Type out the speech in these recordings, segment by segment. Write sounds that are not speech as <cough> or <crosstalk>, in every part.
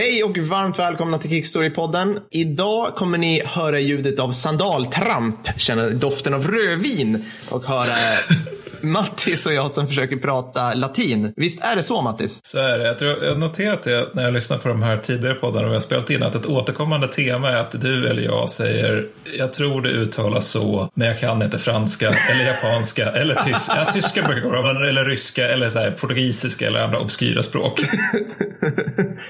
Hej och varmt välkomna till Kickstory-podden. Idag kommer ni höra ljudet av sandaltramp, känna doften av rödvin och höra <laughs> Mattis och jag som försöker prata latin. Visst är det så Mattis? Så är det. Jag, tror, jag har noterat det när jag lyssnat på de här tidigare poddarna och vi har spelat in att ett återkommande tema är att du eller jag säger jag tror det uttalas så, men jag kan inte franska eller japanska eller tyska. Ja, tyska brukar gå bra, eller ryska eller så här, portugisiska eller andra obskyra språk. <laughs>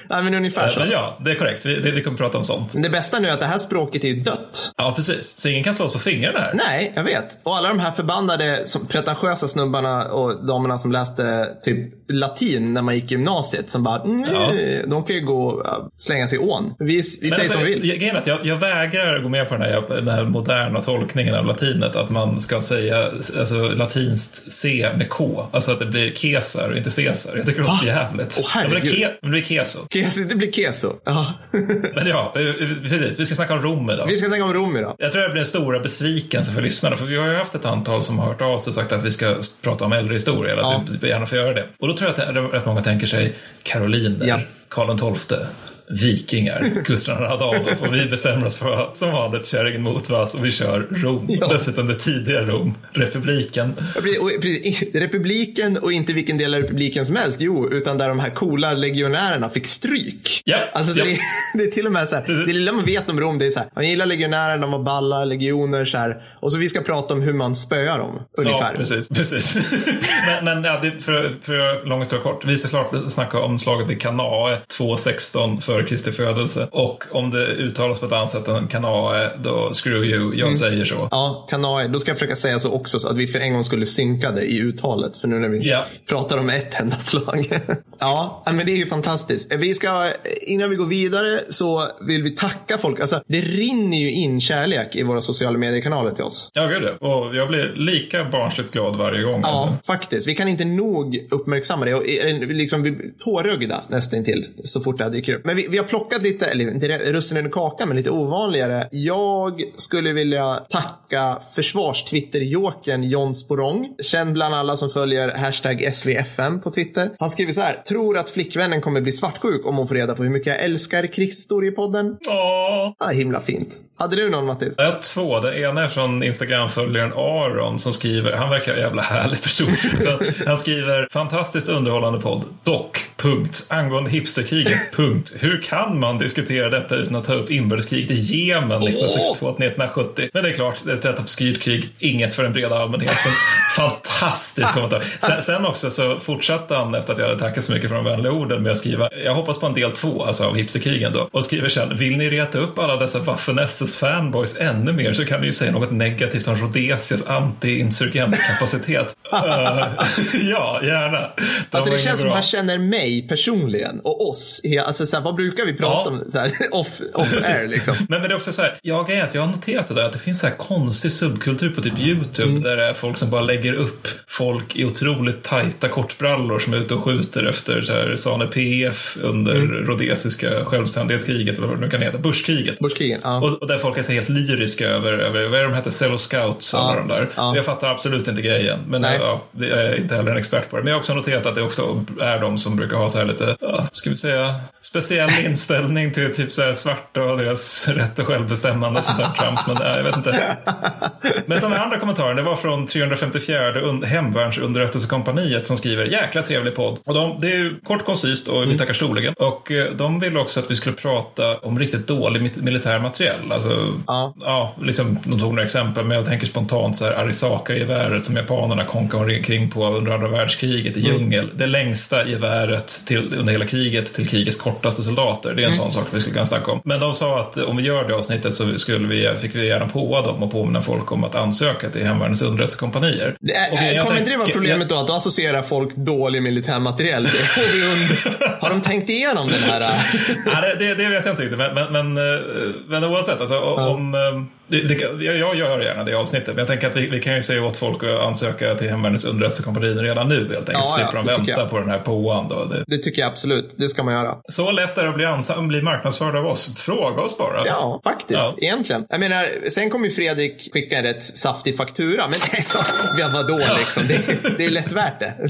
Nej, men ungefär så. Men ja, det är korrekt. Vi, det, vi kommer prata om sånt. Det bästa nu är att det här språket är ju dött. Ja, precis. Så ingen kan slå oss på fingrarna här. Nej, jag vet. Och alla de här förbannade, som, pretentiösa snubbarna och damerna som läste typ latin när man gick i gymnasiet som bara, nej, de kan ju gå och slänga sig i ån. Vi, vi säger alltså, som vi vill. Grejen är att jag, jag vägrar gå med på den här, den här moderna tolkningen av latinet. Att man ska säga alltså, latinskt C med K. Alltså att det blir kesar och inte Caesar. Jag tycker det låter jävligt. Åh, det blir, ke, det blir keso. Keso, det blir keso. Ja. <laughs> Men ja, precis. Vi ska snacka om Rom idag. vi ska tänka om Rom idag. Jag tror det blir en stora besvikelse för lyssnarna. För vi har ju haft ett antal som har hört av sig och sagt att vi ska prata om äldre historia. Eller Ja. att vi gärna få göra det. Och då tror jag att rätt många tänker sig Karoliner, Ja. Karl XII, vikingar, <laughs> II Adolf. Och vi bestämmer oss för att som vanligt kärringen mot vass och vi kör Rom. Ja. Dessutom det tidiga Rom, republiken. Republiken och inte vilken del av republiken som helst. Jo, utan där de här coola legionärerna fick stryk. Ja, Alltså, så ja. det, <laughs> det är till och med så här, Precis. det lilla man vet om Rom, det är så här, man gillar legionärer, de var balla, legioner så här. Och så vi ska prata om hur man spöar dem, ungefär. Ja, precis. precis. <laughs> men men ja, det, för, för lång historia kort. Vi ska klart snacka om slaget vid Kanae 216 för Kristi födelse. Och om det uttalas på ett annat sätt än Kanae, då screw you, jag Mm. säger så. Ja, Kanae. Då ska jag försöka säga så också så att vi för en gång skulle synkade i uttalet. För nu när vi Ja. pratar om ett enda slag. <laughs> ja, men det är ju fantastiskt. Vi ska, innan vi går vidare så vill vi tacka folk. Alltså, det rinner ju in kärlek i våra sociala medier-kanaler till oss. Ja, gud. Och jag blir lika barnsligt glad varje gång. Ja, Alltså. faktiskt. Vi kan inte nog uppmärksamma det. Och är- liksom, vi blir tårögda nästintill så fort det här dyker upp. Men vi, vi har plockat lite, eller inte russinen i kakan, men lite ovanligare. Jag skulle vilja tacka försvarstwitter-jokern John Sporong. Känd bland alla som följer hashtag SVFM på Twitter. Han skriver så här. Tror att flickvännen kommer bli svartsjuk om hon får reda på hur mycket jag älskar krigshistoriepodden. Åh! Ah, himla fint. Hade du någon Mattis? Jag har två. Den ena är från Instagram-följaren Aron som skriver, han verkar en jävla härlig person. han skriver, fantastiskt underhållande podd. Dock, punkt. Angående hipsterkriget, punkt. Hur kan man diskutera detta utan att ta upp inbördeskriget i Jemen 1962-1970? Men det är klart, det är ett obskyrt krig. Inget för den breda allmänheten. <laughs> Fantastisk kommentar. Sen, sen också så fortsatte han efter att jag hade tackat så mycket för de vänliga orden med att skriva, jag hoppas på en del två, alltså av hipsterkrigen då. Och skriver sen, vill ni reta upp alla dessa Waffen-SS fanboys ännu mer så kan ni ju säga något negativt om Rhodesias anti-insurgentkapacitet. uh, <laughs> ja, gärna. De Alltså det känns som bra. han känner mig personligen och oss. Alltså så här, vad brukar vi prata Ja. om? Så här, <laughs> off, off air liksom. Men, men det är också så här, jag, är att jag har noterat det där att det finns så här konstig subkultur på typ YouTube Mm. där det är folk som bara lägger upp folk i otroligt tajta kortbrallor som är ute och skjuter efter så här, Sane PF under Mm. rhodesiska självständighetskriget eller vad det nu kan heta, Bushkriget. Borskrigen, ja. Och, och där folk är så helt lyriska över, över vad är de hette, Cello Scouts Ja, alla de där. ja. Jag fattar absolut inte grejen, men Nej. ja, jag är inte heller en expert på det. Men jag har också noterat att det också är de som brukar ha så här lite, ja, ska vi säga, speciell inställning till typ så här svarta och deras rätt och självbestämmande och sånt där trams. Men nej, jag vet inte. Men sen den andra kommentaren, det var från 354 und- hemvärnsunderrättelsekompaniet som skriver jäkla trevlig podd. Och de, det är ju kort koncist och vi tackar storleken. Och eh, de ville också att vi skulle prata om riktigt dålig militär materiell. Alltså, Ja. ja, liksom, de tog några exempel, men jag tänker spontant så här Arisaka-geväret som japanerna konkade kring på under andra världskriget i djungel. Det längsta geväret till, under hela kriget till krigets kortaste soldater. Det är en sån sak vi skulle kunna snacka om. Men de sa att om vi gör det avsnittet så skulle vi, fick vi gärna påa dem och påminna folk om att ansöka till hemvärnets underrättelsekompanier. Och jag Kommer inte det vara problemet då? Att då associerar folk dålig militärmateriel? <laughs> Har de tänkt igenom den här? äh, <laughs> Nej, det, det, vet jag inte riktigt. Men, men, men, eh, men oavsett, alltså, om, eh, Det, det, jag, jag gör gärna det avsnittet, men jag tänker att vi, vi kan ju säga åt folk att ansöka till Hemvärnets underrättelsekompani redan nu helt enkelt. Ja, Slipper ja, de vänta på den här påan då. Det... det... tycker jag absolut. Det ska man göra. Så lätt är det att bli, ansam, bli marknadsförd av oss. Fråga oss bara. Ja, faktiskt. Ja. Egentligen. Jag menar, sen kommer ju Fredrik skicka en rätt saftig faktura, men så, <laughs> ja, vadå ja. liksom? Det, det, är lätt värt det. <laughs>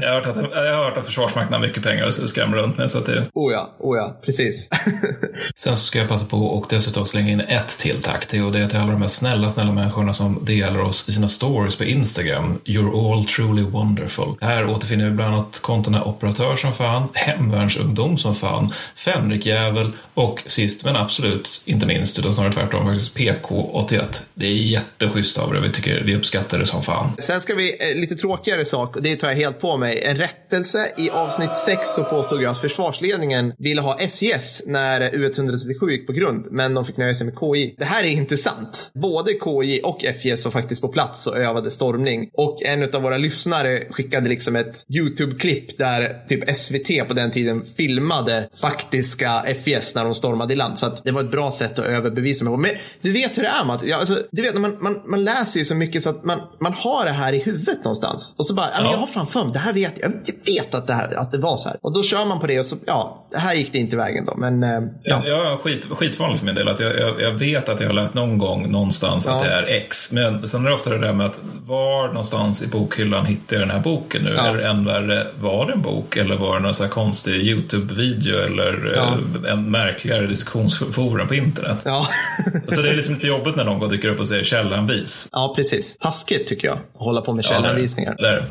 jag, har hört att, jag har hört att Försvarsmakten har mycket pengar och skrämmer runt med. Så att det... Oh ja, oh ja, precis. <laughs> sen så ska jag passa på och dessutom slänga in ett till tack till och det är till alla de här snälla, snälla människorna som delar oss i sina stories på Instagram. You're all truly wonderful. Här återfinner vi bland annat kontona Operatör som fan, Hemvärnsungdom som fan, Fänrikjävel och sist men absolut inte minst, utan snarare tvärtom, faktiskt PK81. Det är jätteschysst av er. Vi, tycker, vi uppskattar det som fan. Sen ska vi, eh, lite tråkigare sak, det tar jag helt på mig. En rättelse. I avsnitt 6 så påstod jag att försvarsledningen ville ha FJS när U137 gick på grund, men de fick nöja sig med KI. Det här är inte sant. Både KI och FJS var faktiskt på plats och övade stormning. Och en av våra lyssnare skickade liksom ett YouTube-klipp där typ SVT på den tiden filmade faktiska FJS när de stormade i land. Så att det var ett bra sätt att överbevisa mig på. Men du vet hur det är Matt. Ja, alltså, du vet, man, man, man läser ju så mycket så att man, man har det här i huvudet någonstans. Och så bara, ja. jag har framför mig, det här vet jag. Jag vet att det, här, att det var så här. Och då kör man på det och så, ja, det här gick det inte vägen då. Men, eh, ja. Ja, skit, skitvanligt för min del. Att jag, jag, jag, vet att jag har läst någon gång någonstans ja. att det är X. Men sen är det ofta det där med att var någonstans i bokhyllan hittar jag den här boken nu? Ja. Eller än värre, var det en bok eller var det någon så här konstig YouTube-video eller ja. Eh, en märkligare diskussionsforum på internet? Ja. så det är liksom lite jobbigt när någon dyker upp och säger källanvis. Ja, precis. Taskigt tycker jag, att hålla på med källanvisningar. Ja, det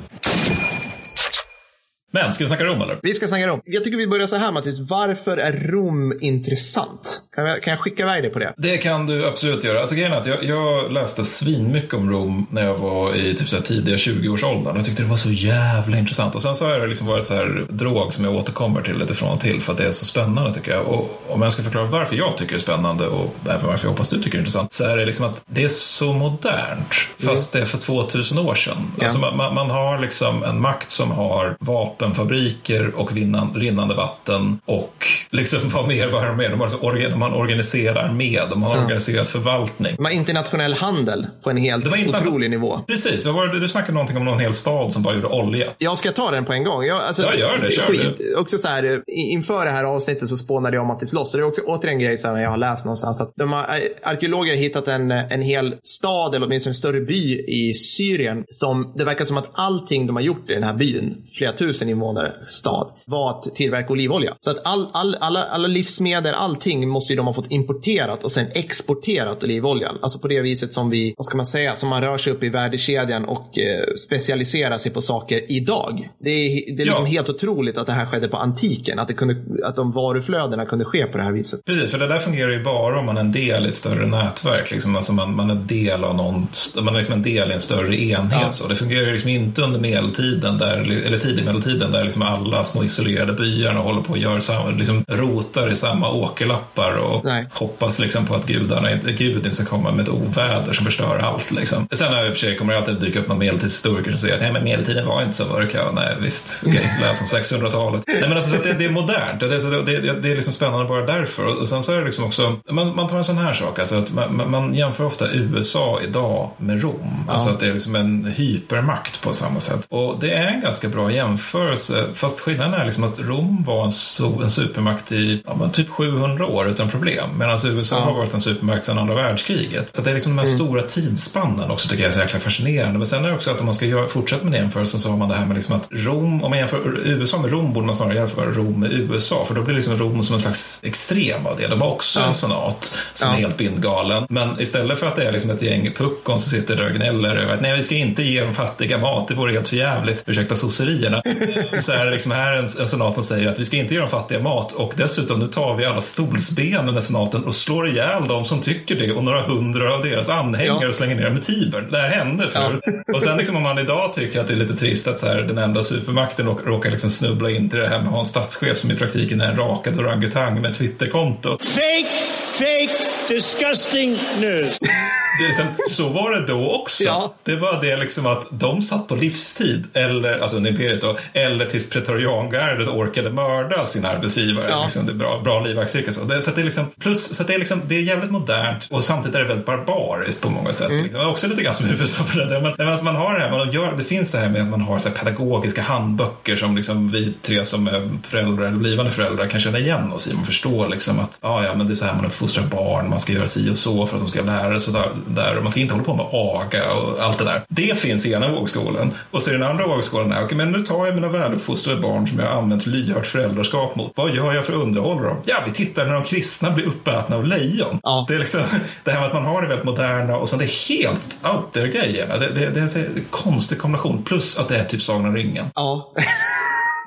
men ska vi snacka Rom eller? Vi ska snacka Rom. Jag tycker vi börjar så här Mattis. Varför är Rom intressant? Kan jag, kan jag skicka iväg dig på det? Det kan du absolut göra. Alltså grejen är att jag, jag läste svinmycket om Rom när jag var i typ så här tidiga 20-årsåldern. Jag tyckte det var så jävla intressant. Och sen så har det liksom varit så här drog som jag återkommer till lite från och till för att det är så spännande tycker jag. Och om jag ska förklara varför jag tycker det är spännande och därför varför jag hoppas du tycker det är intressant så är det liksom att det är så modernt fast mm. det är för 2000 år sedan. Alltså man, man har liksom en makt som har vapen vapenfabriker och vinnan, rinnande vatten och liksom vad mer var de är? De har, alltså, de har en organiserad armé, de har en ja. organiserad förvaltning. De har internationell handel på en helt otrolig nivå. Precis, vad var det, du snackade någonting om någon hel stad som bara gjorde olja. Jag ska ta den på en gång. Jag, alltså, jag gör det, kör det. Också så här, inför det här avsnittet så spånade jag Mattis loss. Så det är också återigen en grej som jag har läst någonstans. Att de har, arkeologer har hittat en, en hel stad, eller åtminstone en större by i Syrien. Som det verkar som att allting de har gjort i den här byn, flera tusen invånare stad, var att tillverka olivolja. Så att all, all, alla, alla livsmedel, allting måste ju de ha fått importerat och sen exporterat olivoljan. Alltså på det viset som vi, vad ska man säga, som man rör sig upp i värdekedjan och eh, specialiserar sig på saker idag. Det är, det är liksom helt otroligt att det här skedde på antiken, att, det kunde, att de varuflödena kunde ske på det här viset. Precis, för det där fungerar ju bara om man är en del i ett större nätverk. Liksom. Alltså man, man är del av någon, man är liksom en del i en större enhet. Ja. Så det fungerar ju liksom inte under medeltiden, där, eller tidig medeltiden, där liksom alla små isolerade byarna håller på att göra samma, liksom rotar i samma åkerlappar och Nej. hoppas liksom på att gudarna inte, Gud inte ska komma med ett oväder som förstör allt. Liksom. Sen har och för sig kommer det alltid dyka upp någon medeltidshistoriker som säger att Nej, men medeltiden var inte så mörk. Ja, nej, visst, okej, okay, <laughs> läs om 600-talet. Nej, men alltså, det, det, är modernt. Det, det, det, det är liksom spännande bara därför. Och sen så är det liksom också, man, man tar en sån här sak, alltså att man, man jämför ofta USA idag med Rom. Ja. Alltså att det är liksom en hypermakt på samma sätt. Och det är en ganska bra jämförelse, fast skillnaden är liksom att Rom var en, so en supermakt i ja, typ 700 år utan problem. Medan USA ja. har varit en supermakt sedan andra världskriget. Så det är liksom de här mm. stora tidsspannen också tycker jag är så jäkla fascinerande. Men sen är det också att om man ska göra, fortsätta med den jämförelsen så har man det här med liksom att Rom, om man jämför USA med Rom borde man snarare jämföra Rom med USA. För då blir liksom Rom som en slags extrem av det. De har också ja. en senat som är helt bindgalen. Men istället för att det är liksom ett gäng puckon som sitter där och gnäller över att nej, vi ska inte ge de fattiga mat, det vore helt förjävligt. Ursäkta sosserierna. <laughs> <laughs> så är det liksom här en, en senat som säger att vi ska inte ge de fattiga mat och dessutom nu tar vi alla stolsbenen i senaten och slår ihjäl de som tycker det och några hundra av deras anhängare ja. och slänger ner dem i Tibern. Det här hände förr. Ja. <laughs> och sen liksom om man idag tycker att det är lite trist att så här, den enda supermakten råkar liksom snubbla in till det här med att ha en statschef som i praktiken är en rakad orangutang med Twitterkonto. Fake, fake, disgusting news. <laughs> liksom, så var det då också. Ja. Det var det liksom att de satt på livstid, eller, alltså under imperiet då, eller tills pretoriangardet orkade mörda sin arbetsgivare. Ja. Liksom, det är bra, bra livvaktscirkus. Så, det, så det är liksom, plus, så det är liksom, det är jävligt modernt och samtidigt är det väldigt barbariskt på många sätt. Liksom. Det är också lite grann som USA på det. Men, men alltså man har det här, man gör, det finns det här med att man har så här pedagogiska handböcker som liksom vi tre som är föräldrar eller blivande föräldrar kan känna igen oss i. Man förstår liksom att ah, ja, men det är så här man uppfostrar barn, man ska göra si och så för att de ska lära sig där, och man ska inte hålla på med aga och allt det där. Det finns i ena vågskålen. Och så i den andra vågskålen är, okej, men nu tar jag mina väluppfostrade barn som jag har använt lyhört föräldraskap mot. Vad gör jag för att underhålla dem? Ja, vi tittar när de kristna blir uppätna av lejon. Ja. Det är liksom <laughs> det här med att man har det väldigt moderna och så det är helt out there grejerna. Det, det, det är en konstig kombination. Plus att det är typ Sagan om ringen. Ja. <laughs>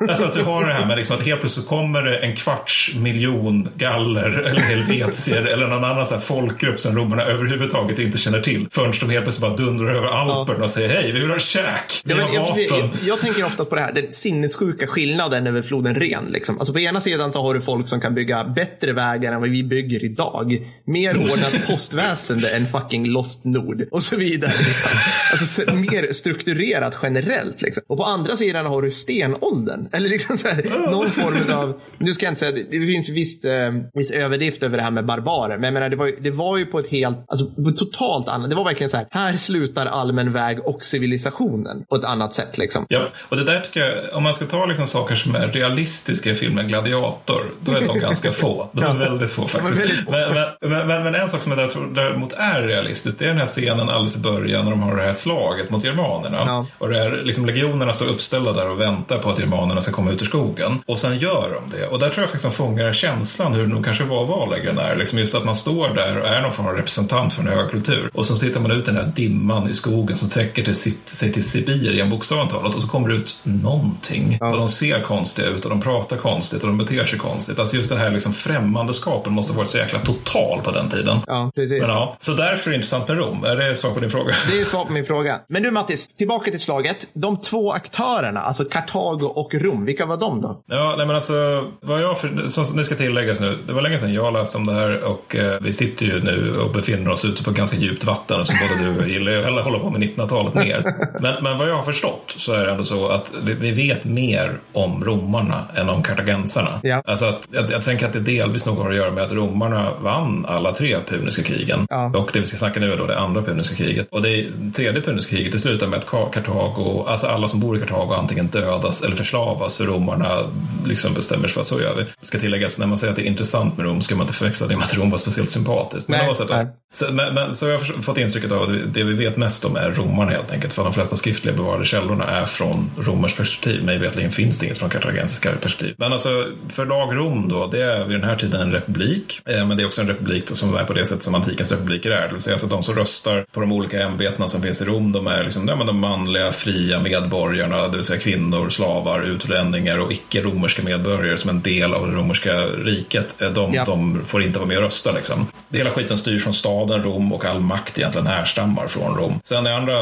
Alltså att du har det här med liksom att helt plötsligt kommer det en kvarts miljon galler eller helvetier eller någon annan så här folkgrupp som romarna överhuvudtaget inte känner till. Förrän de helt plötsligt bara dundrar över Alperna och säger hej, vi vill ha käk, vi Ja, men jag, jag, jag tänker ofta på det här, den sinnessjuka skillnaden över floden Ren. Liksom. Alltså på ena sidan så har du folk som kan bygga bättre vägar än vad vi bygger idag. Mer ordnat <laughs> postväsende än fucking Lost Nord. Och så vidare. Liksom. Alltså så, mer strukturerat generellt. Liksom. Och på andra sidan har du stenåldern. Eller liksom så här, någon form av, nu ska jag inte säga, det finns visst, eh, viss överdrift över det här med barbarer. Men jag menar, det var, ju- det var ju på ett helt, alltså på ett totalt annat, det var verkligen så här, här slutar allmän väg och civilisationen på ett annat sätt. Liksom. Ja, och det där tycker jag, om man ska ta liksom saker som är realistiska i filmen Gladiator, då är de ganska få. De är Ja. väldigt få faktiskt. väldigt få. Men, men, men, men, en sak som jag tror däremot är realistiskt, det är den här scenen alldeles i början när de har det här slaget mot germanerna. Ja. Och det är, liksom, legionerna står uppställda där och väntar på att germanerna ska komma ut ur skogen. Och sen gör de det. Och där tror jag faktiskt de fångar känslan hur det nog kanske var vallägren är. Liksom just att man står där och är någon form av representant för en högkultur. Och så sitter man ut i den här dimman i skogen som sträcker till, sitt- sig till Sibirien bokstavligt talat. Och så kommer det ut någonting. Och de ser konstiga ut och de pratar konstigt och de beter sig konstigt. Alltså just den här liksom främmandeskapen måste ha varit så jäkla total på den tiden. Ja, precis. Men ja, så därför är det intressant med Rom. Är det svar på din fråga? Det är svar på min fråga. Men du Mattis, tillbaka till slaget. De två aktörerna, alltså Kartago och Rom, vilka var de då? Ja, nej men alltså, vad jag för, som det ska tilläggas nu, det var länge sedan jag läste om det här och eh, vi sitter ju nu och befinner oss ute på ganska djupt vatten som både du och jag gillar eller håller på med 1900-talet mer. Men, men vad jag har förstått så är det ändå så att vi, vi vet mer om romarna än om kartagensarna. Ja. Alltså att, jag, jag tänker att det delvis nog har att göra med att romarna vann alla tre puniska krigen. Ja. Och det vi ska snacka nu är då det andra puniska kriget. Och det tredje puniska kriget det slutar med att Ka- Kartago, alltså alla som bor i Kartago antingen dödas eller förslavas för romarna liksom bestämmer sig för att så gör vi. Ska tilläggas, när man säger att det är intressant med Rom ska man inte förväxla det med att Rom var speciellt sympatiskt. Men Nej, nej. Så, men, men, så jag har fått intrycket av att det vi vet mest om är romarna helt enkelt. För de flesta skriftliga bevarade källorna är från romers perspektiv. Mig veterligen finns det inget från kartagensiska perspektiv. Men alltså, förlag Rom då, det är vid den här tiden en republik. Eh, men det är också en republik som är på det sätt som antikens republiker är. Det vill säga alltså de som röstar på de olika ämbetena som finns i Rom, de är liksom, de manliga, fria medborgarna, det vill säga kvinnor, slavar, utlänningar och icke-romerska medborgare som en del av det romerska riket. Eh, De, Ja. de får inte vara med och rösta liksom. Det hela skiten styrs från staden Rom och all makt egentligen härstammar från Rom. Sen är andra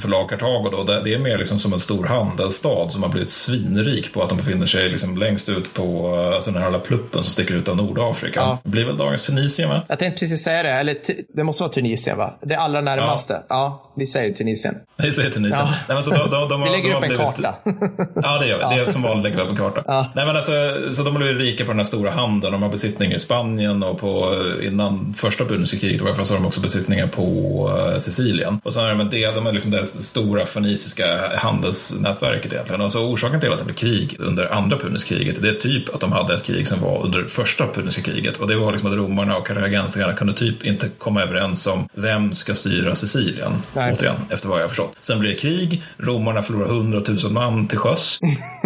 förlag Kartago då, det det är mer liksom som en stor handelsstad som har blivit svinrik på att de befinner sig liksom längst ut på alltså den här alla pluppen som sticker ut av Nordafrika. Ja. Det blir väl dagens Tunisien va? Jag tänkte precis säga det, eller det måste vara Tunisien va? Det allra närmaste. Ja, vi säger Tunisien. Vi säger Tunisien. Ja. Nej, men så de, de, de, Vi lägger de upp en blivit- karta. Ja, det gör vi. <laughs> Det är som vanligt lägger vi upp en karta. Ja. Nej, men alltså, så de blivit rika på den här stora handeln. De har besittningar i Spanien och på, innan första varje fall så har de också besittningar på eh, Sicilien. Och så är de del, de är liksom det stora feniciska handelsnätverket egentligen. Alltså orsaken till att det blev krig under andra Puniskriget, det är typ att de hade ett krig som var under första Puniska kriget. Och det var liksom att romarna och kartagensarna kunde typ inte komma överens om vem ska styra Sicilien. Nej. Återigen, efter vad jag har förstått. Sen blir det krig, romarna förlorar 100 000 man till sjöss. <laughs>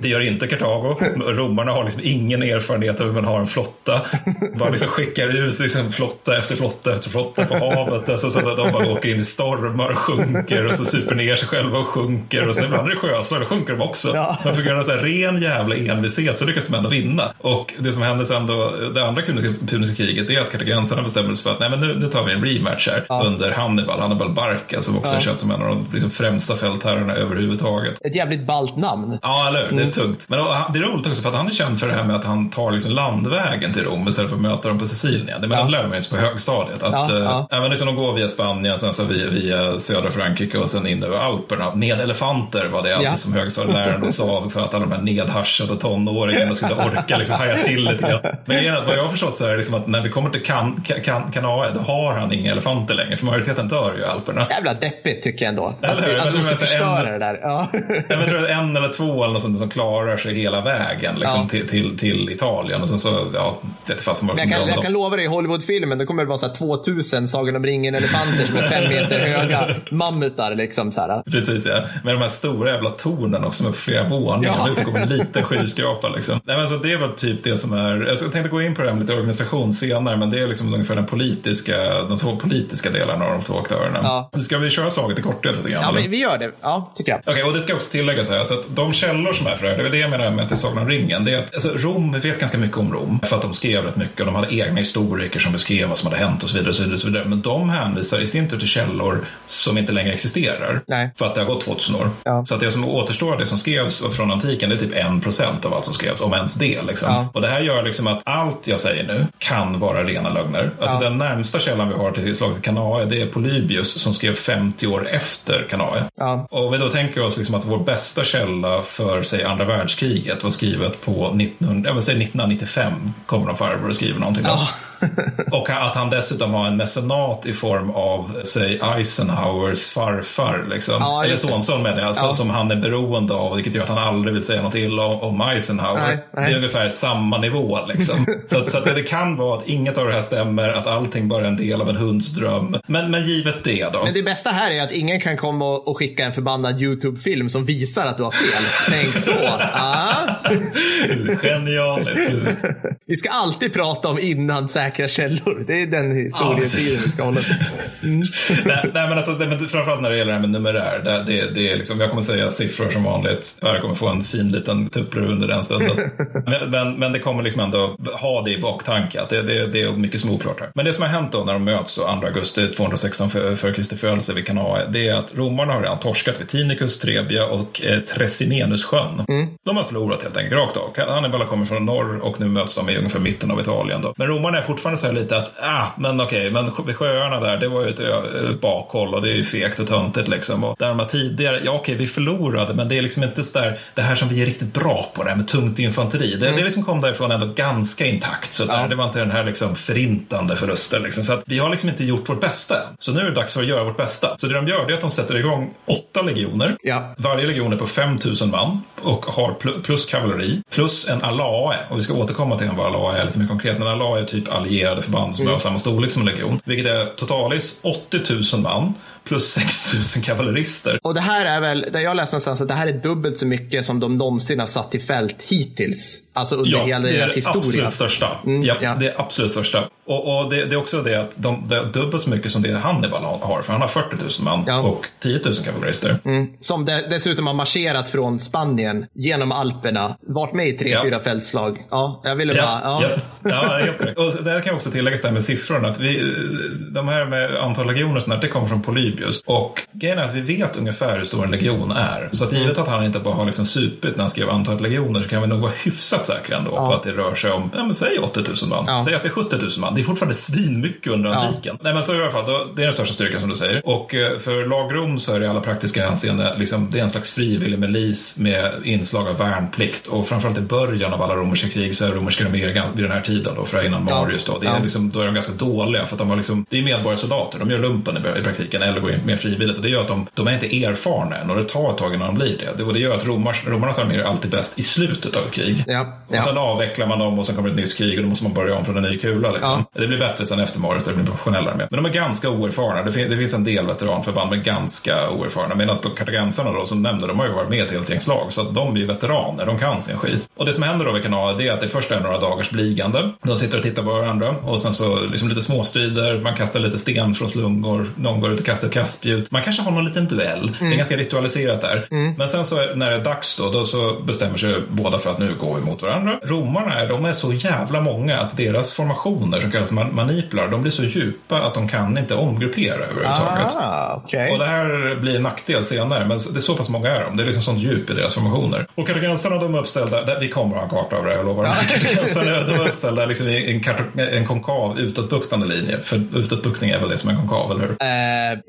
Det gör inte Kartago. Romarna har liksom ingen erfarenhet av hur man har en flotta. Bara liksom skickar ut liksom flotta efter flotta efter flotta på havet. Alltså, så att de bara åker in i stormar och sjunker och så super ner sig själva och sjunker. Och sen ibland är det sjöslag, då sjunker de också. Ja. Men på grund av så här ren jävla envishet så lyckas de ändå vinna. Och det som hände sen då, det andra puniska, kriget, det är att kartagensarna bestämmer sig för att nej, men nu, nu tar vi en rematch här under Hannibal, Hannibal Barca som också Ja. känd som en av de liksom, främsta fältherrarna överhuvudtaget. Ett jävligt ballt namn. Ja, eller hur? Det, är tungt. Men det är roligt också för att han är känd för det här med att han tar liksom landvägen till Rom istället för att möta dem på Sicilien. Det ja. lärde man sig på högstadiet. Att, ja, ja. Äh, även liksom de går via Spanien, sen så via, via södra Frankrike och sen in över Alperna. Med elefanter var det alltid ja. som högstadieläraren sa för att alla de här nedhaschade tonåringarna skulle orka liksom haja till lite grann. Men vad jag har förstått så är det liksom att när vi kommer till kan, kan, Kanae, då har han inga elefanter längre. För majoriteten dör ju i Alperna. Jävla deppigt tycker jag ändå. Eller hur? Att, att de måste förstöra en, det där. Ja. Jag tror att en eller två eller något sånt som klarar sig hela vägen liksom, ja. till, till, till, Italien. Och sen så, ja, vet fast jag, kan, jag kan lova dig, i Hollywoodfilmen, det kommer det vara så 2000 Sagan om ringen-elefanter som är fem meter höga mammutar. Liksom, så här. Precis, ja. Med de här stora jävla tornen också med flera våningar. Ja. Det kommer en liten skyskrapa. Liksom. Nej, men alltså, det är väl typ det som är, jag tänkte gå in på det här med lite organisation senare, men det är liksom ungefär den politiska, de två politiska delarna av de två aktörerna. Ja. Ska vi köra slaget i korthet lite grann? Ja, vi, vi gör det. Ja, tycker jag. Okej, okay, och det ska också tilläggas här, alltså att de källor som är för det det är det jag menar med att det är Sagan om ringen. Det är att, alltså, Rom, vet ganska mycket om Rom, för att de skrev rätt mycket och de hade egna historiker som beskrev vad som hade hänt och så vidare. Och så vidare, och så vidare. Men de hänvisar i sin tur till källor som inte längre existerar. Nej. För att det har gått 2000 år. Ja. Så att det som återstår, det som skrevs från antiken, det är typ en procent av allt som skrevs, om ens det. Liksom. Ja. Och det här gör liksom att allt jag säger nu kan vara rena lögner. Alltså ja. den närmsta källan vi har till slaget Kanae, det är Polybius som skrev 50 år efter Kanae. Ja. Och vi då tänker oss liksom att vår bästa källa för, säg, andra världskriget var skrivet på 19, jag säga 1995, kommer de farbror och skriver någonting. Ja. <laughs> och att han dessutom har en mecenat i form av, säg, Eisenhowers farfar. Liksom. Ja, Eller sonson menar jag, alltså, ja. som han är beroende av, vilket gör att han aldrig vill säga något illa om, Eisenhower. Nej, nej. Det är ungefär samma nivå. Liksom. <laughs> så, så att det, det, kan vara att inget av det här stämmer, att allting bara är en del av en hunds dröm. Men, men givet det då. Men det bästa här är att ingen kan komma och, och skicka en förbannad YouTube-film som visar att du har fel. Tänk så. Ah. Genialiskt. Vi ska alltid prata om innan säkra källor. Det är den historietiden ja, vi ska hålla mm. nej, nej, men alltså, det, men framförallt när det gäller det här med numerär. Det, det, det är liksom, jag kommer säga siffror som vanligt. Jag kommer få en fin liten tupplur under den stunden. men, men, men, det kommer liksom ändå ha det i baktanke. Det, det, det är mycket som är oklart här. Men det som har hänt då när de möts då, 2 augusti 216 för, för Kristi födelse vid Kanae. Det är att romarna har redan torskat vid Tinicus, Trebia och eh, Tresinenus-sjön. Mm. De har förlorat helt enkelt rakt av. Hannibal kommer från norr och nu möts de i ungefär mitten av Italien. Då. Men romarna är fortfarande så här lite att, ah, men okej, men vid sjöarna där, det var ju ett, ett bakhåll och det är ju fegt och töntigt liksom. Och där de tidigare, ja okej, vi förlorade, men det är liksom inte så där, det här som vi är riktigt bra på, det här med tungt infanteri. Det, mm. det liksom kom därifrån ändå ganska intakt sådär. Ja. Det var inte den här liksom förintande förlusten liksom. Så att vi har liksom inte gjort vårt bästa än. Så nu är det dags för att göra vårt bästa. Så det de gör, det är att de sätter igång åtta legioner. Ja. Varje legion är på 5000 man och har plus kavalleri, plus en alae. Och vi ska återkomma till vad alae är lite mer konkret, men alae är typ allierade förband som mm. har samma storlek som en legion. Vilket är totalis 80 000 man plus 6 000 kavallerister. Och det här är väl, där jag läste någonstans att det här är dubbelt så mycket som de någonsin har satt i fält hittills. Alltså under ja, hela deras historia. det är det absolut största. Mm, ja, ja, Det är absolut största. Och, och det, det, är också det att de, det är dubbelt så mycket som det Hannibal har, för han har 40 000 man ja. och 10 000 kavallerister. Mm. Som de, dessutom har marscherat från Spanien genom Alperna, varit med i tre, ja. fyra fältslag. Ja, jag ville bara... Ja, ja. ja helt korrekt. Och det kan också tilläggas där med siffrorna, att vi, de här med antal legioner och sånt där, det kommer från Polybius. Och grejen är att vi vet ungefär hur stor en legion är. Så att givet att han inte bara har liksom supit när han skrev antalet legioner så kan vi nog vara hyfsat säkra ändå på att det rör sig om, ja men säg 80 000 man. Säg att det är 70 000 man det är fortfarande svinmycket under antiken. Ja. Nej men så i alla fall, då, det är den största styrkan som du säger. Och eh, för lagrom så är det i alla praktiska hänseenden, liksom, det är en slags frivillig milis med inslag av värnplikt. Och framförallt i början av alla romerska krig så är romerska arméer vid den här tiden då, för innan Marius då. Det är ja. liksom, då är de ganska dåliga för att de har liksom, det är medborgarsoldater, de gör lumpen i praktiken eller går in mer frivilligt. Och det gör att de, de är inte erfarna än och det tar ett tag innan de blir det. Det, och det gör att romars, romarnas arméer är alltid bäst i slutet av ett krig. Ja. Och sen avvecklar man dem och sen kommer ett nytt krig och då måste man börja om från en ny kula. Liksom. Det blir bättre sen efter Marius, det blir professionellare med. Men de är ganska oerfarna. Det, fin det finns en del veteranförband men ganska oerfarna. Medan kartagensarna då som nämnde, de har ju varit med ett helt gäng slag. Så att de är veteraner, de kan sin skit. Och det som händer då vid kanalen det är att det först är några dagars bligande. De sitter och tittar på varandra och sen så liksom lite småstrider, man kastar lite sten från slungor, någon går ut och kastar kastspjut. Man kanske har någon liten duell. Det är ganska ritualiserat där. Men sen så är, när det är dags då, då så bestämmer sig båda för att nu går vi mot varandra. Romarna är, de är så jävla många att deras formationer som kallas man- maniplar, de blir så djupa att de kan inte omgruppera överhuvudtaget. Ah, okej. Och det här blir en nackdel senare, men det är så pass många är de. Det är liksom sånt djup i deras formationer. Och kartagensarna de är uppställda, där- vi kommer att ha en karta av det jag lovar. <laughs> Kartagensarna de är uppställda liksom i en, en konkav utåtbuktande linje. För utåtbuktning är väl det som är konkav, eller hur?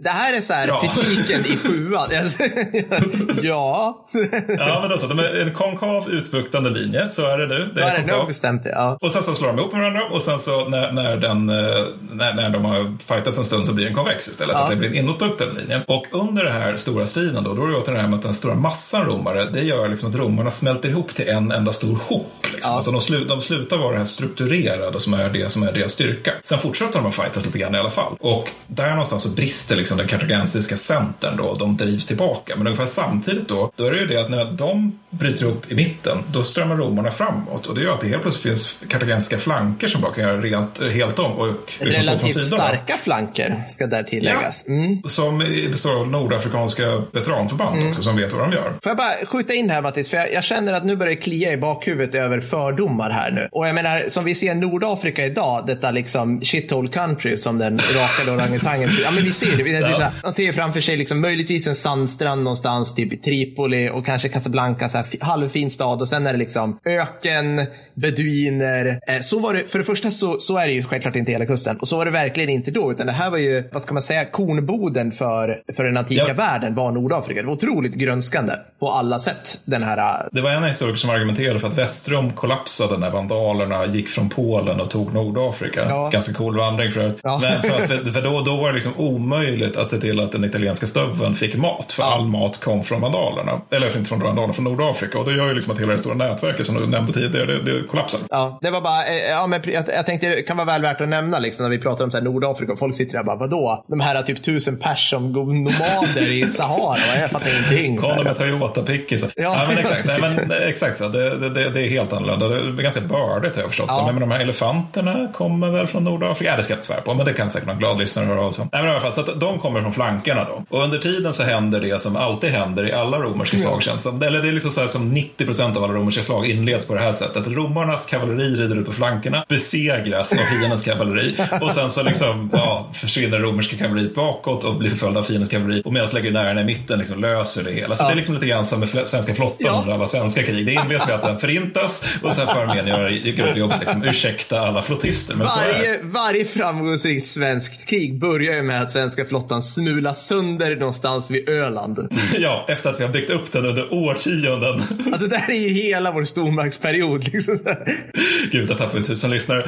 Det här är så här Ja. fysiken i sjuan. <laughs> ja, Ja, men alltså, de är en konkav utbuktande linje, så är det nu. Det så är det. Nu bestämt det. Ja. Och sen så slår de ihop med varandra och sen så när, när, den, eh, när, när de har fightats en stund så blir den konvex istället. Ja. Att det blir en inåtbuktad linje. Och under den här stora striden då, då är det åter det här med att den stora massan romare, det gör liksom att romarna smälter ihop till en enda stor hop. Liksom. Ja. Alltså de, slu, de slutar vara det här strukturerade som är det som är deras styrka. Sen fortsätter de att fightas lite grann i alla fall. Och där någonstans så brister liksom den kartagensiska centern då, de drivs tillbaka. Men ungefär samtidigt då, då är det ju det att när de bryter upp i mitten, då strömmar romarna framåt. Och det gör att det helt plötsligt finns kartagensiska flanker som bara kan göra rent, eh, helt om och liksom stå från Relativt sidan. starka flanker, ska där tilläggas. Mm. Som består av nordafrikanska veteranförband också, som vet vad de gör. Får jag bara skjuta in här Mattis, för jag, jag känner att nu börjar det klia i bakhuvudet över fördomar här nu. Och jag menar, som vi ser Nordafrika idag, detta liksom shithole country som den rakade orangutangen. Ja men vi ser det. Vi, Ja så här, man ser ju framför sig liksom möjligtvis en sandstrand någonstans, typ i Tripoli och kanske Casablanca, så här, halvfin stad. Och sen är det liksom öken, beduiner. Eh, så var det, för det första så, så är det ju självklart inte hela kusten. Och så var det verkligen inte då, utan det här var ju, vad ska man säga, kornboden för, för den antika Ja. världen var Nordafrika. Det var otroligt grönskande på alla sätt. Den här, äh, Det var en historiker som argumenterade för att Västrom kollapsade när vandalerna gick från Polen och tog Nordafrika. Ja. Ganska cool vandring för övrigt. Ja. Men för, för, <laughs> för då, då var det liksom omöjligt att se till att den italienska stöveln fick mat. För all mat kom från vandalerna. Eller inte från vandalerna, från Nordafrika. Och det gör ju liksom att hela det stora nätverket som du nämnde tidigare, det, det kollapsar. ja, det var bara, eh, ja, men jag, jag tänkte det kan vara väl värt att nämna liksom, när vi pratar om så här Nordafrika och folk sitter där och bara, vadå? De här typ tusen pers som går nomader i Sahara, jag fattar ingenting. Kom med Toyota-pickisar. Ja, Ja, men exakt. Nej, precis. men, det- exakt så. Det, det, det, är helt annorlunda. Det är ganska bördigt har jag förstått. Ja. Så, men de här elefanterna kommer väl från Nordafrika? Ja, det ska jag inte svära på, men det kan säkert någon glad lyssnare höra av sig. Nej, men i alla fall, så att de kommer från flankerna då. Och under tiden så händer det som alltid händer i alla romerska slag känns som. Eller det är liksom så här som 90 procent av alla romerska slag inleds på det här sättet. Romarnas kavalleri rider ut på flankerna, besegras av fiendens kavalleri och sen så liksom, ja, försvinner romerska kavalleriet bakåt och blir förföljda av fiendens kavalleri. Och medan legionärerna i mitten liksom löser det hela. Så Ja. det är liksom lite grann som med svenska flottan Ja. under alla svenska krig. Det inleds med att den förintas och sen får armén göra grundjobbet. Liksom. Ursäkta alla flottister, men. Varje, varje framgångsrikt svenskt krig börjar ju med att svenska flottan smulas sönder någonstans vid Öland. <laughs> Ja, efter att vi har byggt upp den under årtionden. Alltså det här är ju hela vår stormaktsperiod. Liksom. Gud, där tappade vi tusen lyssnare.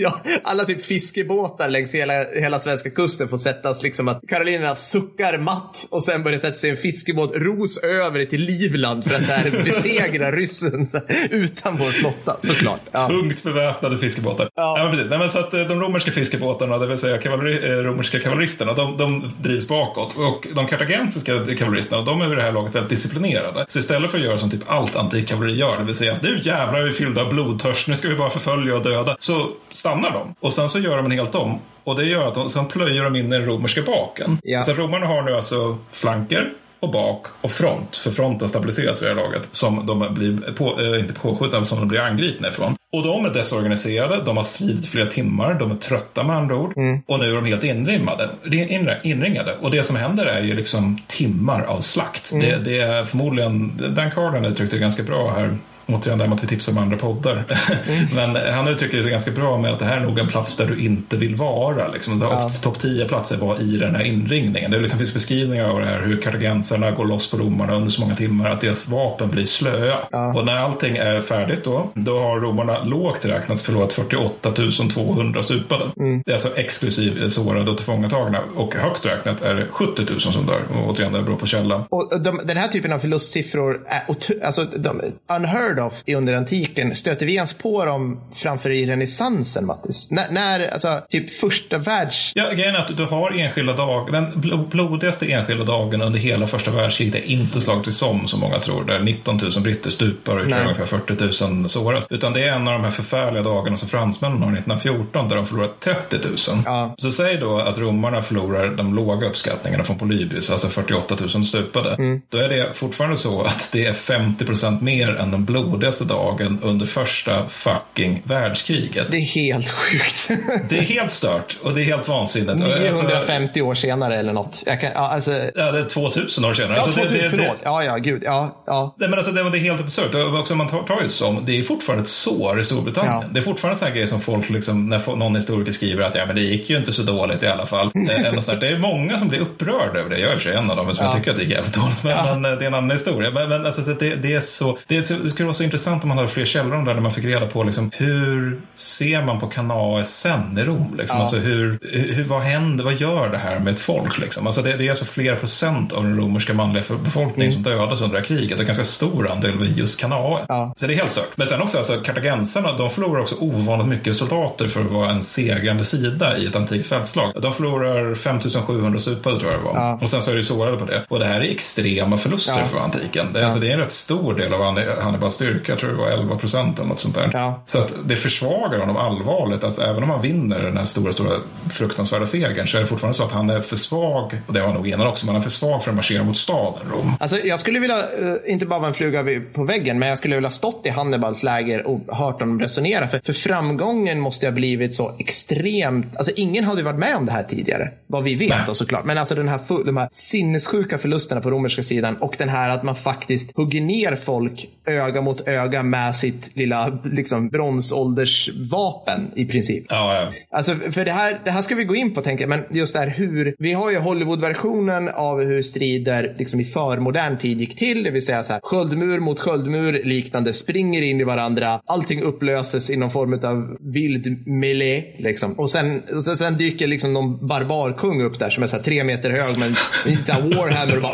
<laughs> Ja, alla typ fiskebåtar längs hela, hela svenska kusten får sättas liksom att Karolinerna suckar matt och sen börjar sätta sig en fiskebåt ros över till Livland för att där <laughs> besegra ryssen så, utan vår flotta såklart. Ja. Tungt beväpnade fiskebåtar. Ja. Ja. men precis. Nej, men så att eh, de romerska fiskebåtarna, det vill säga kavalleri, eh, romerska kavalleristerna, de, de drivs bakåt. Och de kartagensiska kavalleristerna, de är vid det här laget väldigt disciplinerade. Så istället för att göra som typ allt antikkavalleri gör, det vill säga att nu jävlar är vi fyllda av blodtörst, nu ska vi bara förfölja och döda, så stannar de. Och sen så gör de en helt om. Och det gör att de, sen plöjer de in den romerska baken. Ja. Så romarna har nu alltså flanker och bak och front. För fronten stabiliseras vid det här laget. Som de blir, på, äh, inte påskjutna, men som de blir angripna ifrån. Och de är desorganiserade, de har slidit flera timmar, de är trötta med andra ord. Och nu är de helt inrimmade, inr- inringade. Och det som händer är ju liksom timmar av slakt. Det, det är förmodligen, Dan Carlin uttryckte det ganska bra här Återigen det här med att vi tipsar om andra poddar. <laughs> Men han uttrycker det ganska bra med att det här är nog en plats där du inte vill vara. Liksom. Ja. Topp 10 platser var i den här inringningen. Det liksom finns beskrivningar av det här hur kartagensarna går loss på romarna under så många timmar att deras vapen blir slöa. Ja. Och när allting är färdigt då, då har romarna lågt räknat förlorat 48 200 stupade. Det är alltså exklusiv sårade och tillfångatagna. Och högt räknat är det 70 000 som dör. Och återigen, det beror på källan. Och de, den här typen av förlustsiffror är alltså, de, unheard då under antiken, stöter vi ens på dem framför i renässansen, Mattis? När, när, alltså, typ första världs... Ja, grejen är att du har enskilda dagar. Den blodigaste enskilda dagen under hela första världskriget är inte slaget i Somme som många tror. Där 19 000 britter stupar och ungefär 40 000 såras. Utan det är en av de här förfärliga dagarna som fransmännen har 1914 där de förlorar 30 000. Ja. Så säg då att romarna förlorar de låga uppskattningarna från Polybius, alltså 48 000 stupade. Mm. Då är det fortfarande så att det är 50 procent mer än den blodigaste dagen under första fucking världskriget. Det är helt sjukt. <laughs> det är helt stört och det är helt vansinnigt. 950 alltså, år senare eller något. Kan, alltså... Ja, det är 2000 år senare. Ja, alltså, 2000, det, det, förlåt. Ja, ja, gud. Ja, ja. Nej, men alltså, det, det är helt absurt. Också man tar, tar ju som, det är fortfarande ett sår i Storbritannien. Ja. Det är fortfarande en sån här grej som folk, liksom, när någon historiker skriver att ja, men det gick ju inte så dåligt i alla fall. <laughs> det är många som blir upprörda över det. Jag är och för sig en av dem som ja. tycker att det gick jävligt dåligt. Men, ja. men, det är en annan historia. Men, men alltså, det, det, är så, det, är så, det vara så intressant om man hade fler källor om det där man fick reda på liksom, hur ser man på Kanaesen i Rom? Liksom? Ja. Alltså, hur, hur, vad händer, vad gör det här med ett folk? Liksom? Alltså, det, det är alltså flera procent av den romerska manliga befolkningen mm. som dödas under det här kriget. Och en ganska stor andel var just Kanae. Ja. Så det är helt stört. Men sen också, alltså, kartagensarna, de förlorar också ovanligt mycket soldater för att vara en segrande sida i ett antikt fältslag. De förlorar 5700 supade tror jag det var. Ja. Och sen så är det sårade på det. Och det här är extrema förluster ja. för antiken. Det, alltså, det är en rätt stor del av Hannibals styrka, jag tror det var 11 procent eller något sånt där. Ja. Så att det försvagar honom allvarligt. Alltså, även om han vinner den här stora, stora fruktansvärda segern så är det fortfarande så att han är för svag, och det var han nog innan också, men han är för svag för att marschera mot staden Rom. Alltså, jag skulle vilja, eh, inte bara vara en fluga på väggen, men jag skulle vilja stått i Hannibals läger och hört honom resonera. För, för framgången måste ha blivit så extremt, alltså ingen hade varit med om det här tidigare. Vad vi vet då såklart. Men alltså den här, de här sinnessjuka förlusterna på romerska sidan och den här att man faktiskt hugger ner folk öga mot öga med sitt lilla liksom, bronsåldersvapen i princip. Ja, ja. Alltså, för det här, det här ska vi gå in på tänker jag, men just det här hur, vi har ju Hollywood-versionen av hur strider liksom, i förmodern tid gick till, det vill säga så här, sköldmur mot sköldmur liknande, springer in i varandra, allting upplöses i någon form av vild melee. Liksom. Och sen, och sen, sen dyker liksom någon barbarkung upp där som är så tre meter hög med en Warhammer och bara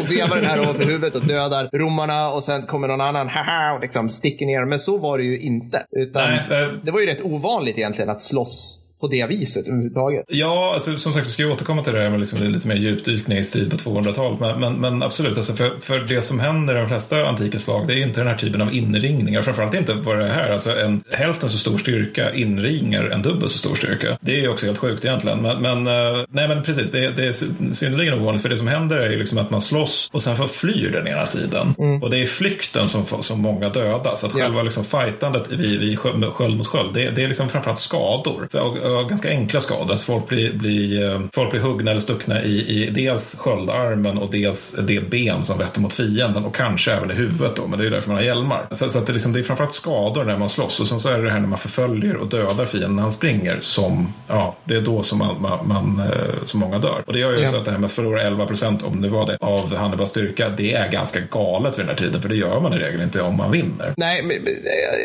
och vevar den här över huvudet och dödar romarna och sen kommer någon annan haha och liksom sticker ner. Men så var det ju inte. Utan Nej, det... det var ju rätt ovanligt egentligen att slåss på det viset överhuvudtaget. Ja, alltså, som sagt, vi ska ju återkomma till det här med liksom lite mer djupdykning i strid på 200-talet. Men, men, men, absolut, alltså för, för det som händer i de flesta antika slag, det är inte den här typen av inringningar. Framförallt inte vad det är här. Alltså en hälften så stor styrka inringar en dubbelt så stor styrka. Det är ju också helt sjukt egentligen. Men, men uh, nej, men precis, det, det är synnerligen ovanligt. För det som händer är ju liksom att man slåss och sen flyr den ena sidan. Mm. Och det är flykten som, som många dödas. Att själva liksom fightandet vid, vid sköld mot sköld, det, det är liksom framförallt skador. För, ganska enkla skador. Alltså folk, blir, blir, eh, folk blir huggna eller stuckna i, i dels sköldarmen och dels det ben som vetter mot fienden och kanske även i huvudet då, men det är ju därför man har hjälmar. Så, så att det, liksom, det är framförallt skador när man slåss och sen så är det det här när man förföljer och dödar fienden när han springer som, ja, det är då som, man, man, man eh, som många dör. Och det gör ju ja. så att det här med att förlora 11 procent, om det var det, av Hannibals styrka, det är ganska galet vid den här tiden, för det gör man i regel inte om man vinner. Nej, men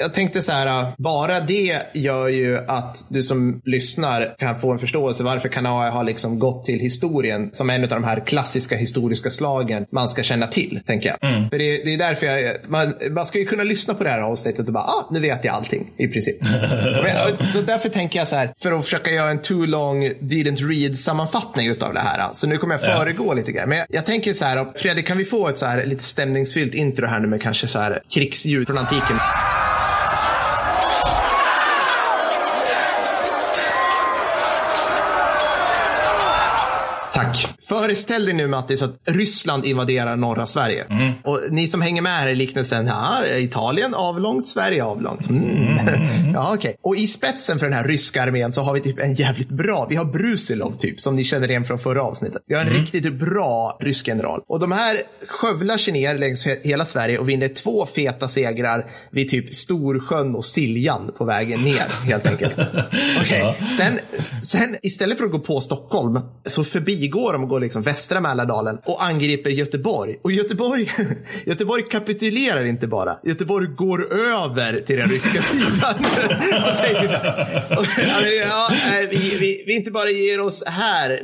jag tänkte så här, bara det gör ju att du som lyssnar kan få en förståelse varför Kanae har liksom gått till historien som en av de här klassiska historiska slagen man ska känna till, tänker jag. Mm. För det, det, är därför jag, man, man ska ju kunna lyssna på det här avsnittet och bara, ah, nu vet jag allting i princip. <laughs> och därför tänker jag så här, för att försöka göra en too long didn't read sammanfattning av det här. Så nu kommer jag föregå ja. lite grann. Men jag, jag, tänker så här, Fredrik, kan vi få ett så här lite stämningsfyllt intro här nu med kanske så här krigsljud från antiken? Tack. Föreställ dig nu Mattis att Ryssland invaderar norra Sverige. Mm. Och ni som hänger med här i liknelsen, ja, Italien avlångt, Sverige avlångt. Mm. Mm. <laughs> ja, okay. Och i spetsen för den här ryska armén så har vi typ en jävligt bra, vi har Brusilov typ, som ni känner igen från förra avsnittet. Vi har en mm. riktigt bra rysk general. Och de här skövlar sig ner längs hela Sverige och vinner två feta segrar vid typ Storsjön och Siljan på vägen ner helt enkelt. <laughs> Okay. Ja. Sen, sen istället för att gå på Stockholm så förbi frigår de och går liksom västra Mälardalen och angriper Göteborg. Och Göteborg, <laughs> Göteborg kapitulerar inte bara. Göteborg går över till den ryska sidan. <laughs> och säger och, ja, vi, vi, vi inte bara ger oss här.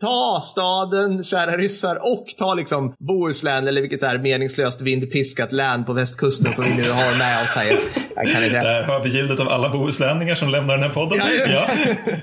Ta staden, kära ryssar, och ta liksom Bohuslän eller vilket är meningslöst vindpiskat län på västkusten som vi nu har med oss här. Jag kan inte. Där hör vi ljudet av alla bohuslänningar som lämnar den här podden. Ja, ja.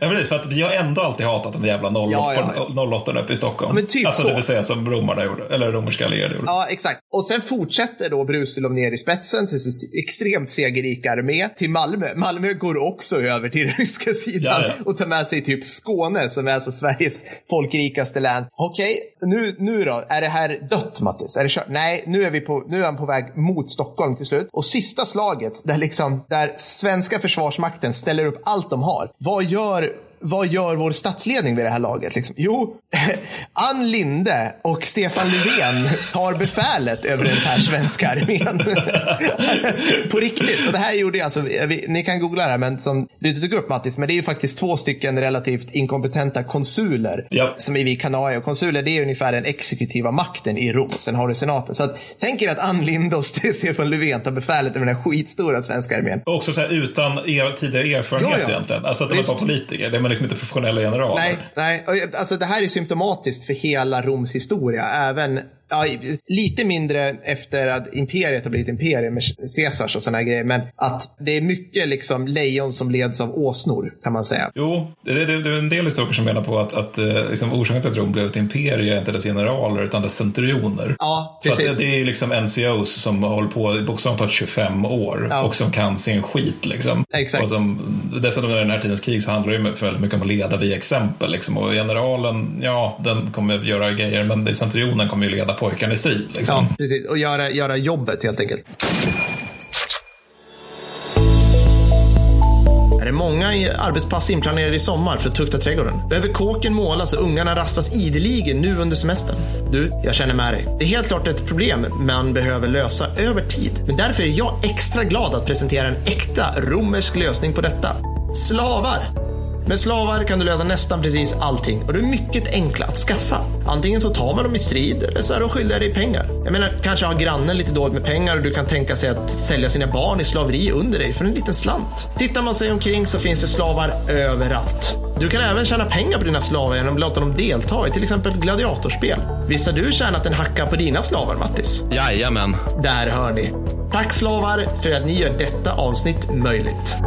ja. precis, för att vi har ändå alltid hatat de jävla 08 Ja, ja, ja. 08 uppe i Stockholm. Ja, men typ alltså så. det vill säga som romarna gjorde, eller romerska allierade gjorde. Ja, exakt. Och sen fortsätter då Brusilov ner i spetsen till sin extremt segerrika armé till Malmö. Malmö går också över till den <laughs> ryska sidan Ja, ja. och tar med sig typ Skåne som är alltså Sveriges folkrikaste län. Okej, nu, nu då? Är det här dött Mattis? Är det kört? Nej, nu är, vi på, nu är han på väg mot Stockholm till slut. Och sista slaget där liksom, där svenska försvarsmakten ställer upp allt de har. Vad gör vad gör vår statsledning vid det här laget? Liksom? Jo, <laughs> Ann Linde och Stefan Löfven tar befälet över den här svenska armén. <laughs> På riktigt. Och det här gjorde jag alltså, vi, ni kan googla det här, men som du inte tog upp Mattis, men det är ju faktiskt två stycken relativt inkompetenta konsuler Ja. som är vid Kanaja. Och konsuler det är ungefär den exekutiva makten i Rom. Sen har du senaten. Så att, tänk er att Ann Linde och Stefan Löfven tar befälet över den här skitstora svenska armén. Och också så här, utan er, tidigare erfarenhet Ja, ja. egentligen. Alltså att de var politiker. Det man liksom inte professionella generaler. Nej, nej. Alltså, det här är symptomatiskt för hela Roms historia. Även ja, lite mindre efter att imperiet har blivit imperium med Caesars och sådana grejer. Men att det är mycket liksom lejon som leds av åsnor kan man säga. Jo, det, det, det är en del historiker som menar på att, att eh, liksom, orsaken till att Rom blev ett imperium är inte dess generaler utan dess centurioner. Ja, För precis. det, det är liksom NCOs som har hållit på i bokstavligt talat 25 år Ja. och som kan sin skit. Liksom. Exakt. Och som, dessutom i den här tidens krig så handlar det ju väldigt mycket om att leda via exempel. Liksom. Och generalen, ja, den kommer göra grejer, men centurionen kommer ju leda pojkarna i strid. Liksom. Ja, precis. Och göra, göra jobbet helt enkelt. Är det många arbetspass inplanerade i sommar för att tukta trädgården? Behöver kåken målas och ungarna rastas ideligen nu under semestern? Du, jag känner med dig. Det är helt klart ett problem man behöver lösa över tid. Men därför är jag extra glad att presentera en äkta romersk lösning på detta. Slavar! Med slavar kan du lösa nästan precis allting och de är mycket enkla att skaffa. Antingen så tar man dem i strid eller så är de skyldiga dig pengar. Jag menar, kanske har grannen lite dåligt med pengar och du kan tänka sig att sälja sina barn i slaveri under dig för en liten slant. Tittar man sig omkring så finns det slavar överallt. Du kan även tjäna pengar på dina slavar genom att låta dem delta i till exempel gladiatorspel. Visst har du tjänat en hacka på dina slavar, Mattis? Jajamän. Där hör ni. Tack slavar för att ni gör detta avsnitt möjligt.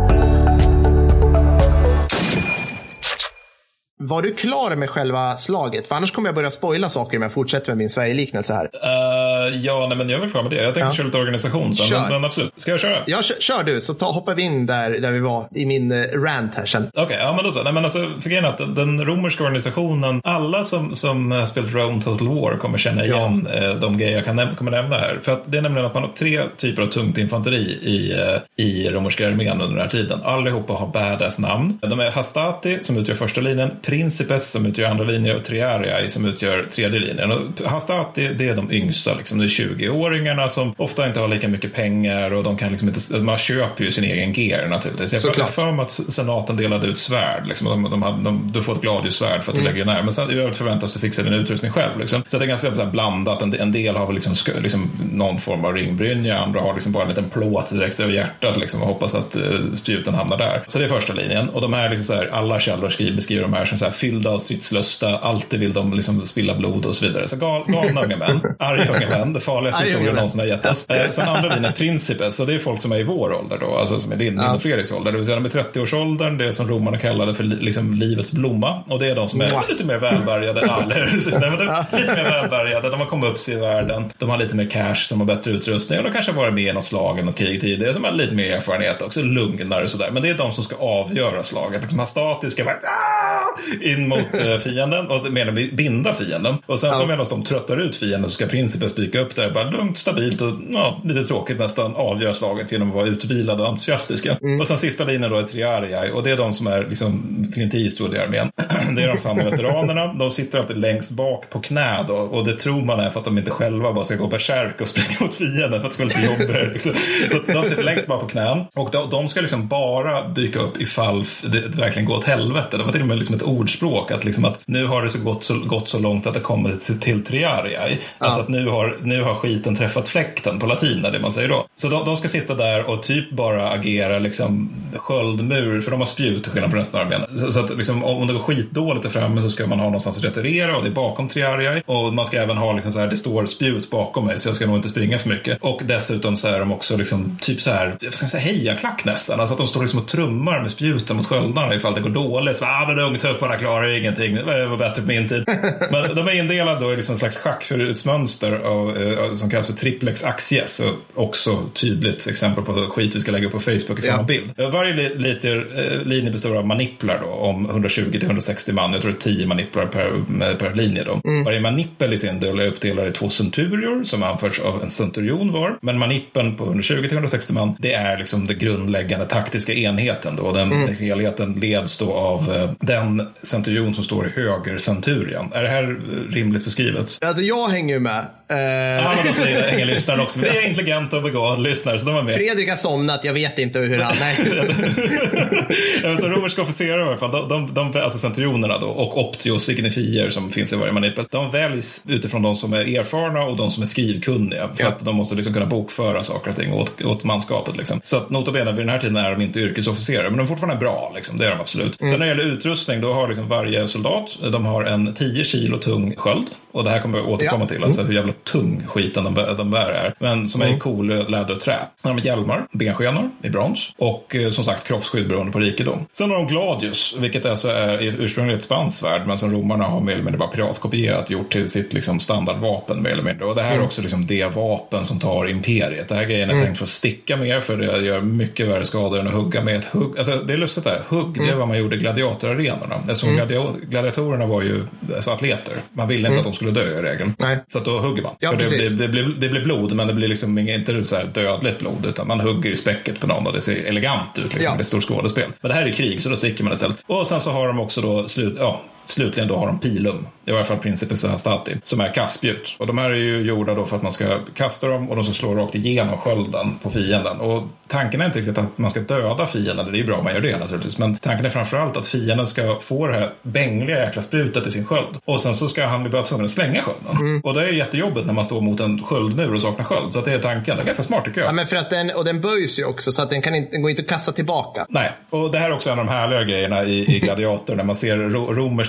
Var du klar med själva slaget? För annars kommer jag börja spoila saker om jag fortsätter med min Sverige-liknelse här. Eh, ja, nej, men jag är väl klar med det. Jag tänkte Ja. köra lite organisation sen, Kör. men, men absolut. Ska jag köra? Ja, kör, kör du, så ta, hoppar vi in där, där vi var i min eh, rant här sen. Okej, ja men då så. Nej, men alltså, för grejen att den, den romerska organisationen, alla som, som spelat Rome Total War kommer känna igen eh, de grejer jag kan näm- kommer nämna här. För att det är nämligen att man har tre typer av tungt infanteri i, eh, i romerska armén under den här tiden. Allihopa har badass namn. De är Hastati som utgör första linjen, Principes som utgör andra linjen och Triariae som utgör tredje linjen. Och Hastati, det är de yngsta, liksom, det är 20-åringarna som ofta inte har lika mycket pengar och de kan liksom inte, man köper ju sin egen gear naturligtvis. Jag Såklart. har för mig att senaten delade ut svärd. Liksom. De, de hade, de, du får ett gladiussvärd för att du lägger ner. Men sen i övrigt förväntas du fixa din utrustning själv. Liksom. Så det är ganska här, blandat. En, en del har väl liksom, liksom, någon form av ringbrynja. Andra har liksom bara en liten plåt direkt över hjärtat liksom, och hoppas att eh, spjuten hamnar där. Så det är första linjen. Och de här, liksom, så här alla källor skriver, beskriver de här som så här, fyllda av stridslusta. Alltid vill de liksom, spilla blod och så vidare. Så gal, galna unga män. <laughs> Arga unga män. Det farligaste historien någonsin har gett oss. Eh, sen andra linjen, Principes. Så det är folk som är i vår ålder då. Alltså som är din, din och Fredriks ålder. Det vill säga de är 30-årsåldern. Det är som romarna kallade för li, liksom, livets blomma. Och det är de som är Mwah. lite mer välbärgade. Ja, <laughs> eller hur? Lite mer välbärgade. De har kommit upp sig i världen. De har lite mer cash, som har bättre utrustning. Och de kanske har varit med i något slag eller något krig tidigare. Som har lite mer erfarenhet också. Lugnare sådär. Men det är de som ska avgöra slaget. Liksom, ha statiska bara, "Ah!" In mot eh, fienden. Och mindre binda fienden. Och sen så medan de tröttar ut fienden så ska Principes dyka upp där. Bara lugnt, stabilt och ja, lite tråkigt nästan avgöra slaget genom att vara utvilade och entusiastiska. Och sen sista linjen då är Triariae. Och det är de som är liksom Clint Eastwood i armén. <clears throat> det är de sanna veteranerna. De sitter alltid längst bak på knä då. Och det tror man är för att de inte själva bara ska gå bärsärk och <laughs> springa mot fienden för att det ska vara lite jobbigare. Liksom. Så de sitter längst bak på knän. Och de, de ska liksom bara dyka upp ifall det, det verkligen går åt helvete. Det var till och med liksom ett ordspråk. Att, liksom att nu har det så gått, så gått så långt att det kommer till, till triariai. Alltså att nu har, nu har skiten träffat fläkten på latin, är det man säger då. Så de, de ska sitta där och typ bara agera liksom sköldmur, för de har spjut till skillnad från resten av armén. Så, så att liksom, om det går skitdåligt där framme så ska man ha någonstans att retirera och det är bakom triariai. Och man ska även ha liksom så här, det står spjut bakom mig så jag ska nog inte springa för mycket. Och dessutom så är de också liksom typ så här, vad ska jag säga, hejaklack nästan. Alltså att de står liksom och trummar med spjuten mot sköldarna ifall det går dåligt. Så ah, men ungtupparna klarar ingenting, det var bättre på min tid. <laughs> men de är indelade då i liksom en slags schackförutsmönster av, eh, som kallas för triplex axies. Också tydligt exempel på skit vi ska lägga upp på Facebook i form av bild. Varje li liter, eh, linje består av maniplar då, om 120 till 160 man. Jag tror det är 10 maniplar per, per linje. Då. Mm. Varje manipel i sin del är uppdelad i två centurior som anförs av en centurion var. Men manippen på 120 till 160 man, det är liksom den grundläggande taktiska enheten. Då. Den mm. helheten leds då av eh, den centurion som står i höger centurion. Är det här rimligt beskrivet? Alltså jag hänger ju med. Uh... Men då säger hänger lyssnaren också. Men det är intelligenta och begåvade lyssnare, så de är med. Fredrik har somnat, jag vet inte hur han... Nej. <laughs> så romerska officerare i alla fall, de, de, de, alltså centurionerna då, och optio signifier som finns i varje manipel, de väljs utifrån de som är erfarna och de som är skrivkunniga. För ja. att de måste liksom kunna bokföra saker och ting åt, åt manskapet. Liksom. Så att nota bene, vid den här tiden är de inte yrkesofficerare, men de är fortfarande bra. Liksom. Det är de absolut. Mm. Sen när det gäller utrustning, då har liksom varje soldat, de har en 10 kilo tung sköld. Och det här kommer jag återkomma ja. till, alltså hur jävla tung skiten de, de bär är. Men som är mm. cool läder och trä. Sen har de hjälmar, benskenor i brons och eh, som sagt kroppsskydd beroende på rikedom. Sen har de gladius, vilket alltså är ursprungligen ett spanskt svärd, men som romarna har mer eller mindre bara piratkopierat, gjort till sitt liksom, standardvapen mer eller mindre. Och det här mm. är också liksom det vapen som tar imperiet. Det här grejen är mm. tänkt för att sticka mer, för det gör mycket värre skador än att hugga med ett hugg. Alltså, det är lustigt där, hugg, det är mm. vad man gjorde i gladiatorarenorna. Eftersom mm. gladiatorerna var ju alltså, atleter. Man ville inte mm. att de skulle dö i regeln. Nej. Så att då hugger man. Ja, för det, det, det, blir, det blir blod, men det blir liksom inte så här dödligt blod, utan man hugger i späcket på någon och det ser elegant ut. Liksom. Ja. Det är stort skådespel. Men det här är krig, så då sticker man istället. Och sen så har de också då slut, ja, Slutligen då har de pilum, i varje fall Principes Astati, som är kastspjut. Och de här är ju gjorda då för att man ska kasta dem och de ska slå rakt igenom skölden på fienden. Och tanken är inte riktigt att man ska döda fienden, det är ju bra om man gör det naturligtvis. Men tanken är framförallt att fienden ska få det här bängliga jäkla sprutet i sin sköld. Och sen så ska han bli tvungen att slänga skölden. Mm. Och det är jättejobbigt när man står mot en sköldmur och saknar sköld. Så att det är tanken. Det är ganska smart tycker jag. Ja, men för att den, och den böjs ju också så att den, kan inte, den går inte att kasta tillbaka. Nej, och det här är också en av de härliga grejerna i, i <laughs> Gladiator när man ser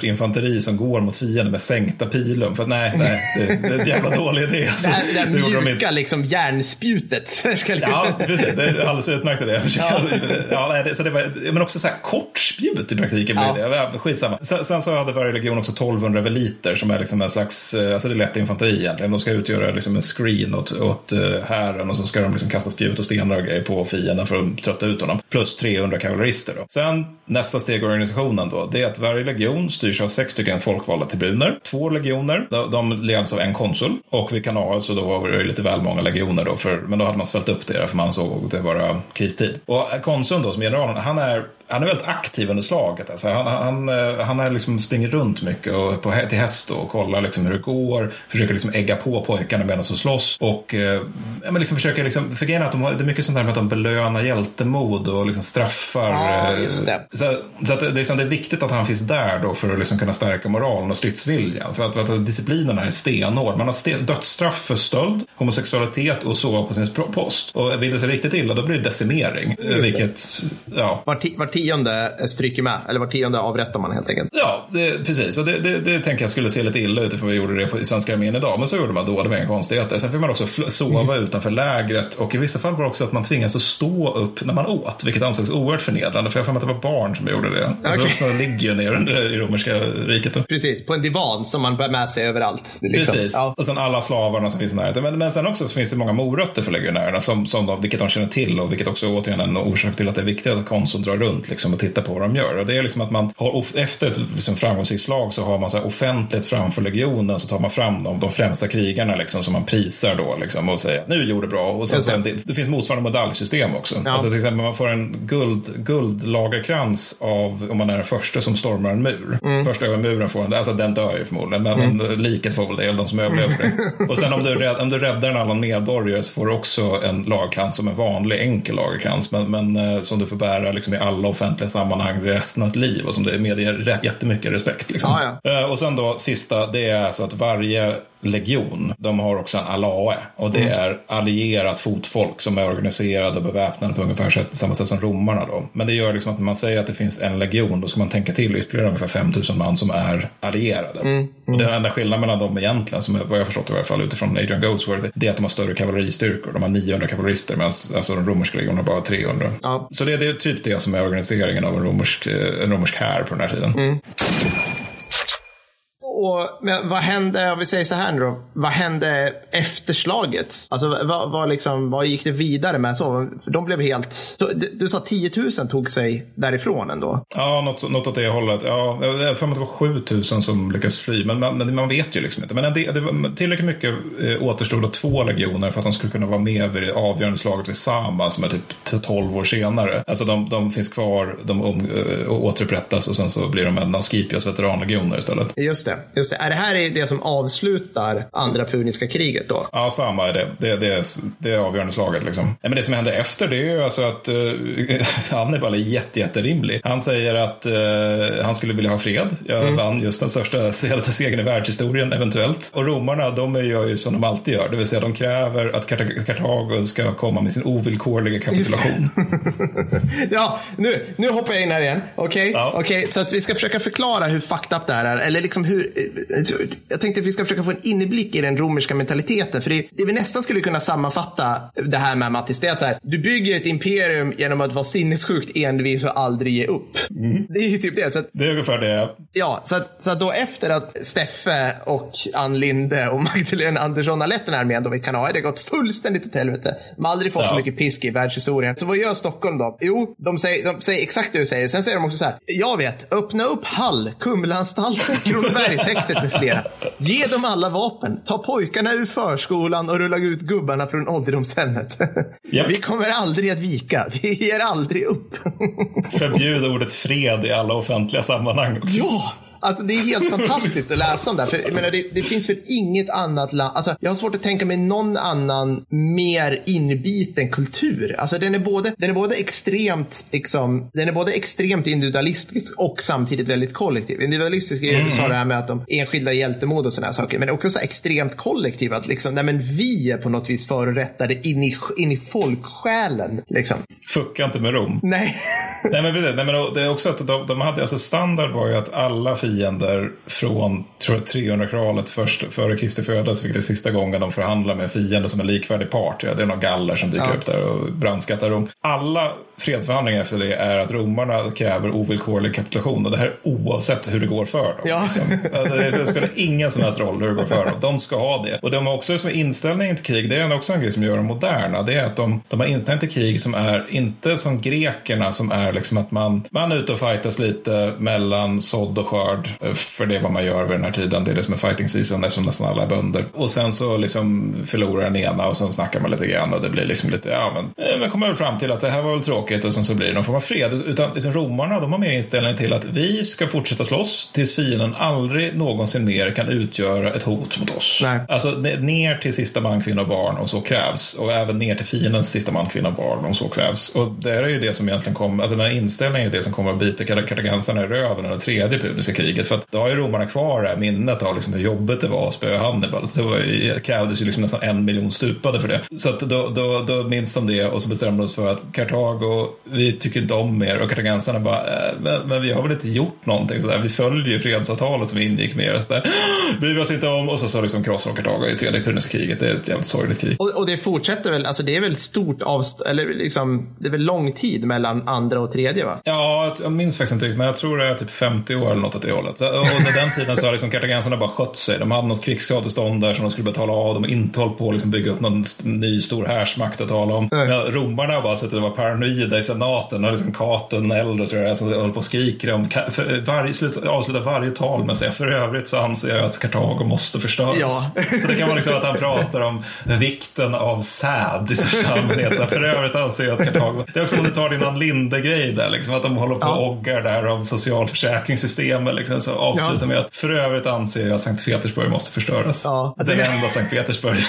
infanteri som går mot fienden med sänkta pilum. För nej, nej det, det är en jävla dålig idé. Alltså, det här, det här det mjuka de liksom järnspjutet. ja, precis. Det är alldeles utmärkt idé. Ja. ja, nej, det, så det var, men också så här kort spjut i praktiken blir ja. det. Skitsamma. Sen, sen så hade varje legion också 1200 veliter som är liksom en slags, eh, alltså det är lätt infanteri egentligen. De ska utgöra liksom en screen åt, åt uh, hären och så ska de liksom kasta spjut och stenar och grejer på fienden för att trötta ut honom. Plus 300 kavallerister. Sen nästa steg i organisationen då, det är att varje legion styrs av sex stycken folkvalda tribuner. Två legioner, de leds alltså av en konsul. Och vid Kanal så då var det lite väl många legioner då, för, men då hade man svällt upp det för man såg det vara kristid. Och konsuln då som generalen, han är han är väldigt aktiv under slaget. Alltså, han, han, eh, han är liksom springer runt mycket och på, till häst och kollar liksom hur det går. Försöker liksom ägga på pojkarna medan de slåss. Och eh, men liksom försöker liksom, för att de, det är mycket sånt här med att de belönar hjältemod och liksom straffar. Ja, eh, just det. Så, så att det, är liksom, det är viktigt att han finns där då för att liksom kunna stärka moralen och stridsviljan. För att, för att disciplinen är stenhård. Man har sten, dödsstraff för stöld, homosexualitet och sova på sin post. Och vill det sig riktigt illa då blir det decimering. Vilket, ja. Var, var tionde stryker med. Eller var tionde avrättar man helt enkelt. Ja, det, precis. Och det, det, det tänker jag skulle se lite illa ut ifall vi gjorde det på, i svenska armén idag. Men så gjorde man då. Det var inga konstigheter. Sen fick man också sova mm. utanför lägret. Och i vissa fall var det också att man tvingades att stå upp när man åt. Vilket ansågs oerhört förnedrande. För jag har för mig att det var barn som gjorde det. Alltså okay. vuxna ligger ju ner under i romerska riket. Då. Precis, på en divan som man bär med sig överallt. Liksom. Precis. Ja. Och sen alla slavarna som finns i närheten. Men, men sen också så finns det många morötter för legionärerna. Som, som de, vilket de känner till och vilket också återigen är en orsak till att det är viktigt att konsuln drar runt liksom, och tittar på vad de gör. Och det är liksom att man har, efter ett liksom, framgångsrikt slag så har man så offentligt framför legionen så tar man fram de, de främsta krigarna liksom, som man prisar då liksom, och säger nu gjorde bra. Och sen, sen, det, det, finns motsvarande medaljsystem också. Ja. Alltså till exempel man får en guld, guldlagerkrans av om man är den första som stormar en mur. Mm. Första över muren får en, alltså den dör ju förmodligen, men mm. liket får väl det, eller de som överlever det. och sen om du, om du räddar en annan medborgare så får du också en lagkrans som en vanlig enkel lagerkrans, men, men eh, som du får bära liksom, i alla offentliga sammanhang resten av ett liv och som det medger jättemycket respekt. Liksom. Ja, ja. Eh, Och sen då sista, det är alltså att varje legion, de har också en alae och det är allierat fotfolk som är organiserade och beväpnade på ungefär samma sätt som romarna då. Men det gör liksom att när man säger att det finns en legion, då ska man tänka till ytterligare ungefär 5000 man som är allierade. Och den enda skillnaden mellan dem egentligen, som är vad jag förstått i alla fall utifrån Adrian Goldsworthy, det är att de har större kavalleristyrkor. De har 900 kavallerister medan alltså, de romerska legionerna bara har 300. Ja. Så det, det är typ det som är organiseringen av en romersk, eh, en romersk här på den här tiden. Och, men vad hände, om vi säger så här nu då, vad hände efter slaget? Alltså vad, vad, liksom, vad gick det vidare med? Så, de blev helt, du, du sa 10 000 tog sig därifrån ändå. Ja, något, något åt det hållet. Ja, jag för mig att det var 7000 som lyckades fly, men man, man vet ju liksom inte. Men det, det var tillräckligt mycket eh, återstod av två legioner för att de skulle kunna vara med vid det avgörande slaget vid Sama som är typ 12 år senare. Alltså de, de finns kvar, de om, eh, återupprättas och sen så blir de en av Scipios veteranlegioner istället. Just det, just det. Är det här det som avslutar andra puniska kriget då? Ja, samma är det. Det, det, det är avgörande slaget. Liksom. Men det som händer efter det är ju alltså att uh, <laughs> Hannibal är jätte, jätterimlig. Han säger att uh, han skulle vilja ha fred. Jag vann just den största <laughs> segern i världshistorien eventuellt. Och romarna, de gör ju som de alltid gör. Det vill säga de kräver att Karta- Kartago ska komma med sin ovillkorliga kapitulation. <laughs> ja, nu, nu hoppar jag in här igen. Okej, Ja. Okej, så att vi ska försöka förklara hur fucked up det här är. Eller liksom hur, jag tänkte att vi ska försöka få en inblick i den romerska mentaliteten. För det, det vi nästan skulle kunna sammanfatta det här med Mattis, det är att så här, du bygger ett imperium genom att vara sinnessjukt envis och aldrig ge upp. Det är ju typ det. Så att, Det är ungefär det. Ja, så att, så att då efter att Steffe och Ann Linde och <laughs> Magdalena Andersson har lett den här armén då i Kanada, det har gått fullständigt åt helvete. De har aldrig fått så Ja. mycket pisk i världshistorien. Så vad gör Stockholm då? Jo, de säger, de säger exakt det du säger. Sen säger de också så här, jag vet, öppna upp Hall, Kumlaanstalten, <laughs> Kronobergshäktet med flera. Ge dem alla vapen. Ta pojkarna ur förskolan och rulla ut gubbarna från ålderdomshemmet. Japp. Vi kommer aldrig att vika. Vi ger aldrig upp. Förbjud ordet fred i alla offentliga sammanhang också. Ja! Alltså det är helt fantastiskt att läsa om det här. För, jag menar, det, det finns väl inget annat land. Alltså, jag har svårt att tänka mig någon annan mer inbiten kultur. Alltså den är både, den är både extremt liksom, den är både extremt individualistisk och samtidigt väldigt kollektiv. Individualistisk är sa det här med att de enskilda hjältemod och sådana här saker. Men också så extremt kollektiv. Att liksom, nej men vi är på något vis förorättade in i, in i folksjälen. Liksom. Fucka inte med Rom. Nej. Nej men nej, men det är också att de, de hade, alltså standard var ju att alla fiender från tror jag, 300-talet först, före Kristi födelse, vilket är sista gången de förhandlar med fiender som en likvärdig part. Ja, det är några galler som dyker Ja. upp där och brandskattar Rom. Alla fredsförhandlingar efter det är att romarna kräver ovillkorlig kapitulation och det här oavsett hur det går för dem. Ja. Liksom. Det, <laughs> det spelar ingen som helst roll hur det går för dem. De ska ha det. Och de har också som inställningen till krig, det är också en grej som gör dem moderna. Det är att de, de har inställning till krig som är inte som grekerna som är liksom att man, man är ute och fightas lite mellan sådd och skörd. För det är vad man gör vid den här tiden. Det är det som är fighting season eftersom nästan alla är bönder. Och sen så liksom förlorar den ena och sen snackar man lite grann och det blir liksom lite, ja men, eh, man kommer väl fram till att det här var väl tråkigt och sen så blir det någon form av fred. Utan liksom romarna, de har mer inställning till att vi ska fortsätta slåss tills fienden aldrig någonsin mer kan utgöra ett hot mot oss. Nej. Alltså ne- ner till sista man, kvinna och barn om så krävs. Och även ner till fiendens sista man, kvinna och barn om så krävs. Och det är ju det som egentligen kommer, alltså den här inställningen är det som kommer att bita kar- kartagensarna i röven under tredje puniska kriget. För att då har ju romarna kvar det här minnet av liksom hur jobbigt det var att spöa Hannibal. Det var ju- det krävdes ju liksom nästan en miljon stupade för det. Så att då, då, då minns de det och så bestämde de sig för att Kartago, vi tycker inte om er. Och kartagensarna bara, äh, men, men vi har väl inte gjort någonting sådär. Vi följer ju fredsavtalet som vi ingick med er. och Så där, Bryr vi oss inte om. Och så, så liksom krossar de Kartago i tredje puniska kriget. Det är ett jävligt sorgligt krig. Och, och det fortsätter väl, alltså det är väl stort avstånd, eller liksom, det är väl lång tid mellan andra och tredje va? Ja, jag- minns faktiskt inte riktigt, men jag tror det är typ 50 år eller något åt det hållet. Så, och under den tiden så har liksom kartagensarna bara skött sig. De hade något krigsskadestånd där som de skulle betala av. De har inte hållit på att liksom bygga upp någon ny stor härsmakt att tala om. Ja, romarna har bara suttit och var paranoida i senaten och liksom Cato den äldre tror jag, som håller på och skriker om för varje, slut, avslutar varje tal med att säga för övrigt så anser jag att Kartago måste förstöras. Ja. <laughs> Så det kan vara liksom att han pratar om vikten av säd i största allmänhet. Så för övrigt anser jag att Kartago... Det är också om du tar din Ann Linde-grej där, liksom, att de håller på Ja. och oggar där om socialförsäkringssystemet. Liksom. Liksom så avsluta Ja. med att för övrigt anser jag att Sankt Petersburg måste förstöras. Ja, alltså det- enda Sankt Petersburg. <laughs>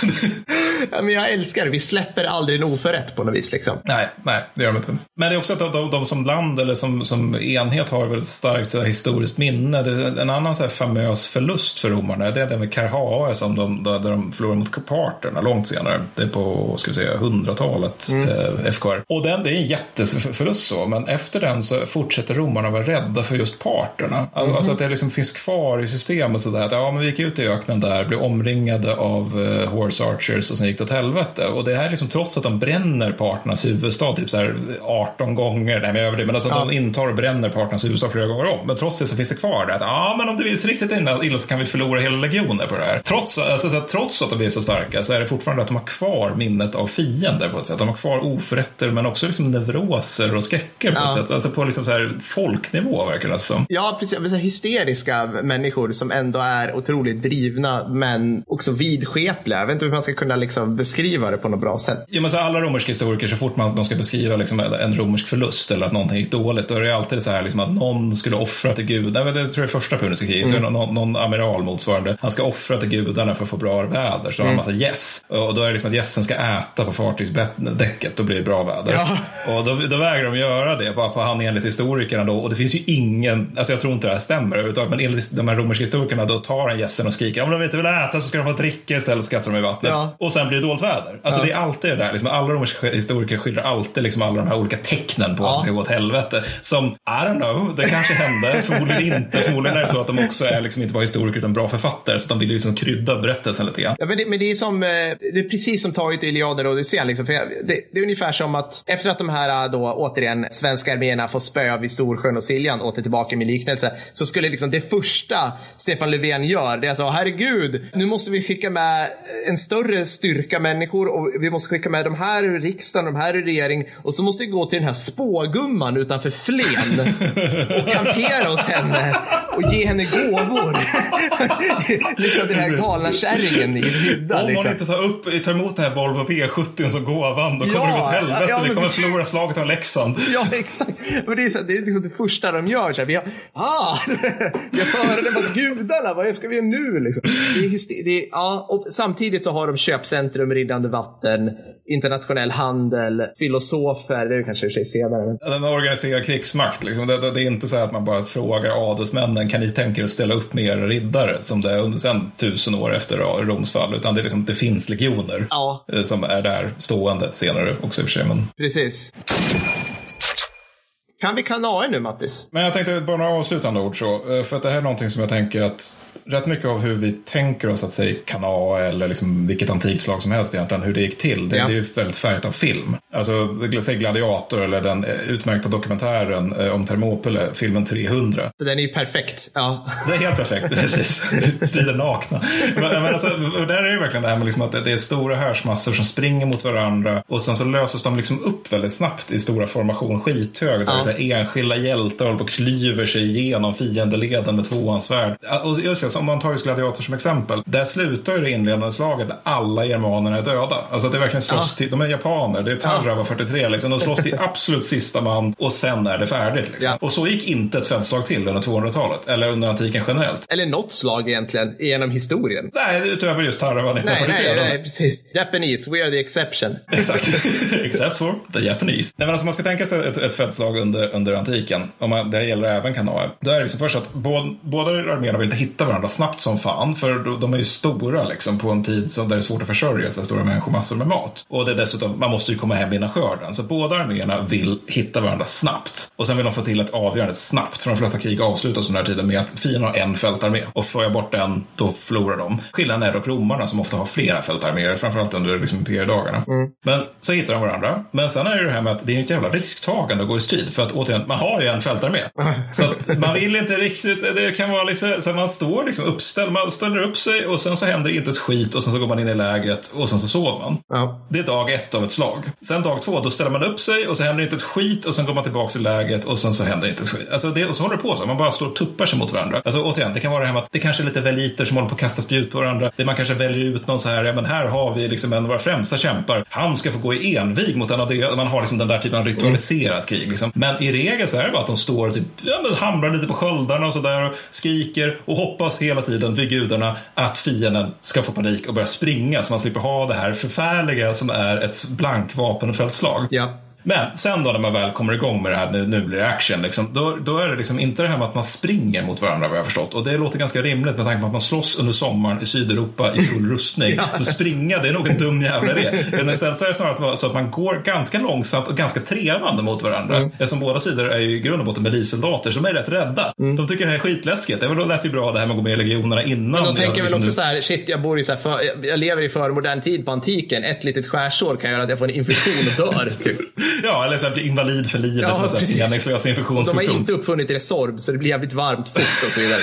Ja, men jag älskar det. Vi släpper aldrig en oförrätt på något vis. Liksom. nej, nej, det gör de inte. Men det är också att de, de, som land eller som, som enhet har väldigt starkt så här, historiskt minne. Det, en annan så här, famös förlust för romarna det är det med Karhae som de, där där de förlorade mot parterna långt senare. Det är på ska vi säga, 100-talet, eh, FKR. Och den, det är en jätteförlust så, men efter den så fortsätter romarna vara rädda för just parterna. Alltså, alltså att det liksom finns kvar i systemet sådär att ja, men vi gick ut i öknen där, blev omringade av eh, horse archers och sen gick det åt helvete. Och det här är liksom trots att de bränner parternas huvudstad typ så här 18 gånger, nej men jag överdriver, men alltså Ja. de intar och bränner parternas huvudstad flera gånger om. Men trots det så finns det kvar det att ja, men om det vill sig riktigt illa så kan vi förlora hela legioner på det här. Trots, alltså, så att, trots att de är så starka så är det fortfarande att de har kvar minnet av fiender på ett sätt. De har kvar oförrätter men också liksom neuroser och skräcker på Ja. ett sätt. Alltså på liksom så här folknivå verkar det som. Ja, precis. Hysteriska människor som ändå är otroligt drivna men också vidskepliga. Jag vet inte hur man ska kunna liksom beskriva det på något bra sätt. Ja, men så alla romerska historiker, så fort man, de ska beskriva liksom en romersk förlust eller att någonting gick dåligt, då är det alltid så här liksom att någon skulle offra till gudarna. Det tror jag är första puniska kriget. Är någon, någon amiral motsvarande. Han ska offra till gudarna för att få bra väder. Så har han en massa gäss. Och då är det liksom att gässen ska äta på fartygsdäcket. Då blir det bra väder. Ja. Och då, då vägrar de göra det, bara på han enligt historikerna då. Och det finns ju ingen, alltså jag tror inte det här stämmer överhuvudtaget, men enligt de här romerska historikerna då tar han gässen och skriker om de inte vill äta så ska de få dricka istället så kastar de i vattnet. Ja. Och sen blir det dåligt väder. Alltså Ja. det är alltid det där, liksom, alla romerska historiker skildrar alltid liksom alla de här olika tecknen på Ja. att det ska gå åt helvete. Som, I don't know, det kanske hände, <laughs> förmodligen inte. Förmodligen är det så att de också är liksom inte bara historiker utan bra författare, så de vill liksom krydda berättelsen lite grann. Ja, men det, men det är som, eh, det är precis som taget i Iliaden och Odysseen. Liksom. Det, det är ungefär som att efter att de här eh, då återigen svenska arméerna får spö vid Storsjön och Siljan, åter tillbaka min liknelse, så skulle liksom det första Stefan Löfven gör, det är så, herregud, nu måste vi skicka med en större styrka människor och vi måste skicka med de här ur riksdagen, de här ur regering och så måste vi gå till den här spågumman utanför Flen och kampera hos henne och ge henne gåvor. <laughs> liksom den här galna kärringen i hydda. Om liksom. hon inte tar, upp, tar emot den här Volvo V70 som gåvan, då kommer Ja, det gå åt helvete. ja, vi men kommer precis. förlora slaget av Leksand. Ja, exakt. Men det, är så, det är liksom det första de gör. Så här, vi har, ah, vi har förelämnat gudarna. Vad ska vi göra nu? Liksom. Det är, det är, ja, och samtidigt så har de köpcentrum, rinnande vatten, internationell handel, filosofer. Det är kanske i och för sig senare. Men... En organiserad krigsmakt. Liksom. Det, det, det är inte så att man bara frågar adelsmännen, kan ni tänka er att ställa upp med era riddare? Som det är under sen tusen år efter Roms fall. Utan det, är liksom, det finns legioner Ja, eh, som är där stående senare också i och för sig. Men, precis. Kan vi kanae nu, Mattis? men jag tänkte bara några avslutande ord så. eh, För att det här är någonting som jag tänker att rätt mycket av hur vi tänker oss att säga kana eller liksom vilket antikt slag som helst egentligen, hur det gick till. Det, Ja. det är ju väldigt färgat av film. Alltså, säg Gladiator eller den eh, utmärkta dokumentären eh, om Thermopyle, filmen 300. Den är ju perfekt. Ja. Det är helt perfekt, precis. <laughs> Strider nakna. Men, men alltså, där är det verkligen det här med liksom att det är stora härsmassor som springer mot varandra och sen så löses de liksom upp väldigt snabbt i stora formation skithög. Där Ja. så här enskilda hjältar håller på och klyver sig igenom fiendeleden med tvåhandsvärd. Och just det, om man tar just Gladiator som exempel. Där slutar ju det inledande slaget där alla germanerna är döda. Alltså det är verkligen slåss till, de är japaner, det är Tarrava 43 liksom. De slåss till <laughs> absolut sista man och sen är det färdigt. Liksom. Ja. Och så gick inte ett fältslag till under 200-talet eller under antiken generellt. Eller något slag egentligen, genom historien. Nej, utöver just Tarrava Nej, 1943. nej, då. nej, precis. Japanese, we are the exception. <laughs> Exakt. <laughs> Except for the Japanese. Nej, men alltså man ska tänka sig ett, ett fältslag under, under antiken. Om man, det gäller även kanae. Då är det liksom först att båda, båda arméerna vill inte hitta varandra snabbt som fan. För de, är ju stora liksom, på en tid som där det är svårt att försörja sig stora människomassor med mat. Och det är dessutom, man måste ju komma hem innan skörden. Så båda arméerna vill hitta varandra snabbt. Och sen vill de få till ett avgörande snabbt. För de flesta krig avslutas den här tiden med att fienden har en fältarmé. Och får jag bort den, då förlorar de. Skillnaden är dock romarna som ofta har flera fältarméer. Framförallt under liksom, imperiedagarna. Men så hittar de varandra. Men sen är det det här med att det är ett jävla risktagande att gå i strid. För att återigen, man har ju en fältarmé. <laughs> Så att man vill inte riktigt, det kan vara liksom, så man står liksom uppställd, man ställer upp sig och sen så händer inte ett skit och sen så går man in i lägret och sen så sover man. Ja. Det är dag ett av ett slag. Sen dag två, då ställer man upp sig och så händer inte ett skit och sen går man tillbaka i läget och sen så händer inte ett skit. Alltså det, och så håller det på så. Man bara står och tuppar sig mot varandra. Alltså återigen, det kan vara det här med att det kanske är lite veliter som håller på att kasta spjut på varandra. Det man kanske väljer ut någon så här, ja men här har vi liksom en av våra främsta kämpar. Han ska få gå i envig mot en av deras, man har liksom den där typen av ritualiserat krig. Liksom. Men i regel så är det bara att de står och typ, ja, hamrar lite på sköldarna och sådär och skriker och hoppas hela tiden vid gudarna att fienden ska få panik och börja springa så man slipper ha det här förfärliga som är ett blankvapenfältslag. Ja. Men sen då när man väl kommer igång med det här, nu, nu blir det action, liksom, då, då är det liksom inte det här med att man springer mot varandra vad jag förstått. Och det låter ganska rimligt med tanke på att man slåss under sommaren i Sydeuropa i full <laughs> rustning. ja. Så springa, det är nog en dum jävla idé. Men istället så är det snarare så att man går ganska långsamt och ganska trevande mot varandra. Mm. Eftersom båda sidor är ju i grund och botten milissoldater som är rätt rädda. Mm. De tycker det här är skitläskigt. Det lät ju bra det här med att gå med i legionerna innan. Men de tänker liksom väl också så här, shit jag bor i så här, för, jag lever i förmodern tid på antiken. Ett litet skärsår kan göra att jag får en infektion och dör. Typ. <laughs> ja, eller så blir invalid för livet. Ja, för meningslös infektionssjukdom. De har inte uppfunnit Resorb så det blir jävligt varmt fort och så vidare.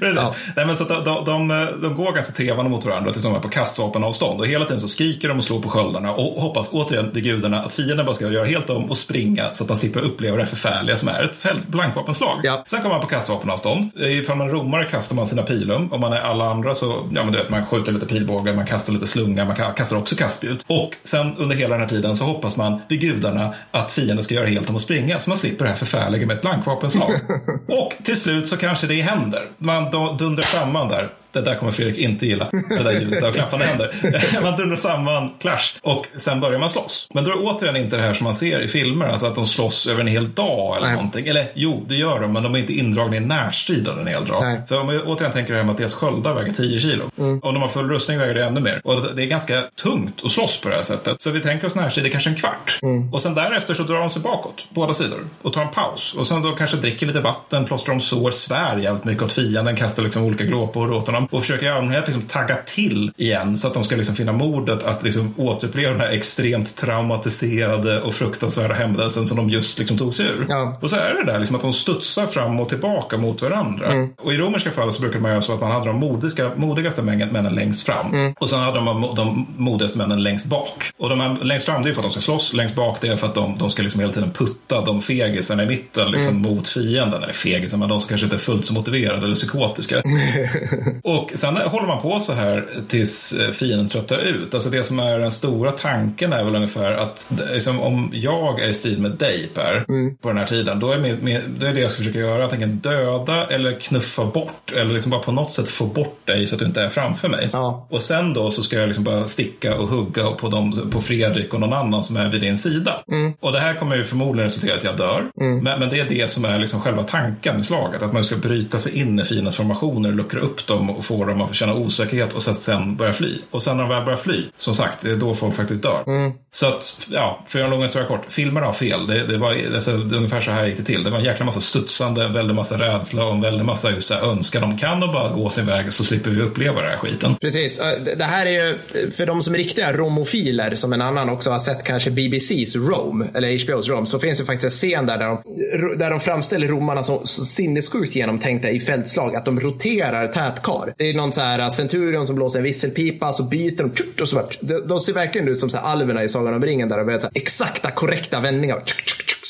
<laughs> ja. Nej, men så de, de, de, går ganska trevande mot varandra tills de är på kastvapenavstånd. Och hela tiden så skriker de och slår på sköldarna och hoppas återigen till gudarna att fienden bara ska göra helt om och springa så att man slipper uppleva det förfärliga som är ett blankvapenslag. Ja. Sen kommer man på kastvapenavstånd. Ifall man romare kastar man sina pilum. Om man är alla andra så, ja men du vet, man skjuter lite pilbågar, man kastar lite slunga, man kastar också kastspjut. Och sen under hela den här tiden så hoppas man vid gudarna att fienden ska göra helt om att springa så man slipper det här förfärliga med ett blankvapenslag. <laughs> och till slut så kanske det händer. Man dundrar samman där det där kommer Fredrik inte gilla, det där ljudet av klappande händer. <laughs> man dundrar samman, clash, och sen börjar man slåss. Men då är det återigen inte det här som man ser i filmer, alltså att de slåss över en hel dag eller Nej. någonting. Eller jo, det gör de, men de är inte indragna i närstrid under en hel dag. Nej. För om vi återigen tänker det här med att deras sköldar väger 10 kilo. Mm. Om de har full rustning väger det ännu mer. Och det är ganska tungt att slåss på det här sättet. Så vi tänker oss närstrid i kanske en kvart. Mm. Och sen därefter så drar de sig bakåt, båda sidor, och tar en paus. Och sen då kanske dricker lite vatten, plåstrar om sår, svär jävligt mycket åt fienden, kastar liksom olika glåpor åt honom och försöker i allmänhet liksom tagga till igen så att de ska liksom finna modet att liksom återuppleva den här extremt traumatiserade och fruktansvärda händelsen som de just liksom tog sig ur. Ja. Och så är det där liksom att de studsar fram och tillbaka mot varandra. Mm. Och i romerska fall så brukar man göra så att man hade de modiga, modigaste männen längst fram mm. och sen hade de de modigaste männen längst bak. Och de här längst fram det är för att de ska slåss, längst bak det är för att de, de ska liksom hela tiden putta de fegisarna i mitten liksom mm. mot fienden. Eller fegisar, men de som kanske inte är fullt så motiverade eller psykotiska. <laughs> och sen håller man på så här tills eh, fienden tröttar ut. Alltså det som är den stora tanken är väl ungefär att liksom, om jag är i strid med dig Per mm. på den här tiden. Då är, med, med, då är det jag ska försöka göra antingen döda eller knuffa bort. Eller liksom bara på något sätt få bort dig så att du inte är framför mig. Ja. Och sen då så ska jag liksom bara sticka och hugga på, dem, på Fredrik och någon annan som är vid din sida. Mm. Och det här kommer ju förmodligen resultera i att jag dör. Mm. Men, men, det är det som är liksom själva tanken i slaget. Att man ska bryta sig in i fiendens formationer, luckra upp dem och få dem att känna osäkerhet och sen börja fly. Och sen när de väl börjar fly, som sagt, det är då folk faktiskt dör. Mm. Så att, ja, för att göra en lång historia kort. Filmerna har fel. Det, det var alltså, det ungefär så här gick det till. Det var en jäkla massa studsande, en väldig massa rädsla och en väldig massa just så här, önskan de kan och bara gå sin väg så slipper vi uppleva den här skiten. Precis. Det här är ju, för de som är riktiga romofiler, som en annan också har sett kanske BBCs Rome, eller HBO's Rome, så finns det faktiskt en scen där, där de, där de framställer romarna som sinnessjukt genomtänkta i fältslag. Att de roterar tätkar. Det är någon så här äh, Centurion som blåser en visselpipa, så byter de och så. De, de ser verkligen ut som så här alverna i Sagan om ringen där de gör exakta korrekta vändningar.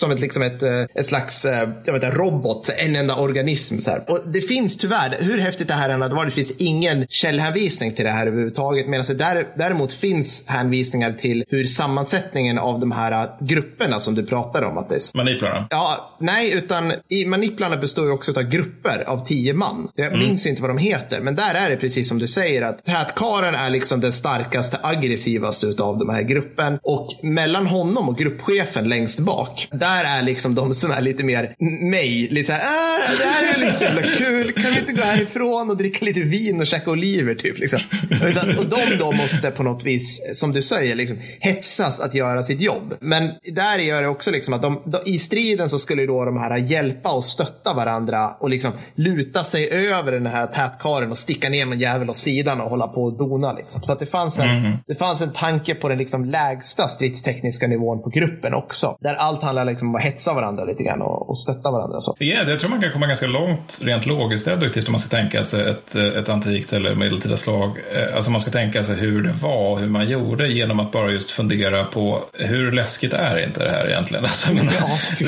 Som ett, liksom ett, eh, ett slags eh, jag vet inte, robot, en enda organism. Så här. Och det finns tyvärr, hur häftigt det här än hade varit, det finns ingen källhänvisning till det här överhuvudtaget. Medan det där, däremot finns hänvisningar till hur sammansättningen av de här grupperna som du pratar om. Är... Maniplarna? Ja, nej, utan i maniplarna består ju också av grupper av tio man. Jag mm. minns inte vad de heter, men där är det precis som du säger att tätkaren är liksom den starkaste, aggressivaste utav de här gruppen och mellan honom och gruppchefen längst bak, där är liksom de som är lite mer mig, lite såhär, ah, det här är liksom så jävla kul, kan vi inte gå härifrån och dricka lite vin och käka oliver typ liksom. Utan, och de då måste på något vis, som du säger, liksom, hetsas att göra sitt jobb. Men där gör det också liksom att de, de, i striden så skulle då de här hjälpa och stötta varandra och liksom luta sig över den här tätkaren och sticka ner någon jävel åt sidan och hålla på och dona. Liksom. Så att det fanns, en, mm. det fanns en tanke på den liksom lägsta stridstekniska nivån på gruppen också. Där allt handlar liksom om att hetsa varandra lite grann och, och stötta varandra. Så. Yeah, jag tror man kan komma ganska långt rent logiskt deduktivt om man ska tänka sig ett, ett antikt eller medeltida slag. Eh, alltså man ska tänka sig hur det var, hur man gjorde genom att bara just fundera på hur läskigt är inte det här egentligen? <laughs> Alltså, men,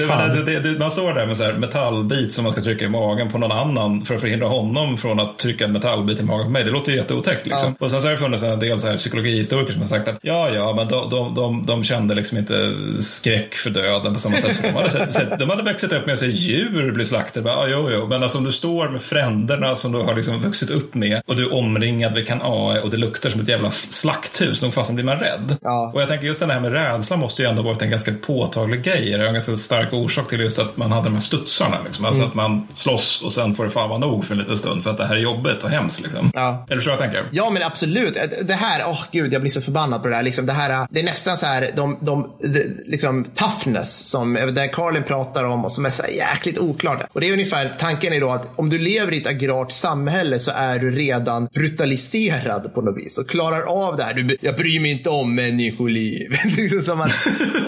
ja, det, det, det, man står där med så metallbit som man ska trycka i magen på någon annan för att förhindra honom från att trycka en metallbit i magen på mig. Det låter ju jätteotäckt. Liksom. Ja. Och sen så har det funnits en del så här psykologihistoriker som har sagt att ja, ja, men de, de, de, de kände liksom inte skräck för döden på samma För de, hade sett, sett, de hade växt upp med att se djur bli slaktade. Bara, ah, jo, jo. Men alltså om du står med fränderna som du har liksom vuxit upp med och du är omringad vid kanae och det luktar som ett jävla slakthus. Nog fasen blir man rädd. Ja. Och jag tänker just det här med rädsla måste ju ändå varit en ganska påtaglig grej. Det är en ganska stark orsak till just att man hade de här studsarna. Liksom. Alltså mm. att man slåss och sen får det fan vara nog för en liten stund för att det här är jobbigt och hemskt. Liksom. Ja. Eller så jag tänker? Ja, men absolut. Det här, åh oh, gud, jag blir så förbannad på det där. Liksom, det, här det är nästan så här, de, de, de liksom toughness som där Carlin pratar om och som är så jäkligt oklart. Och det är ungefär, tanken är då att om du lever i ett agrart samhälle så är du redan brutaliserad på något vis och klarar av det här. Du, jag bryr mig inte om människoliv. <laughs> liksom som att,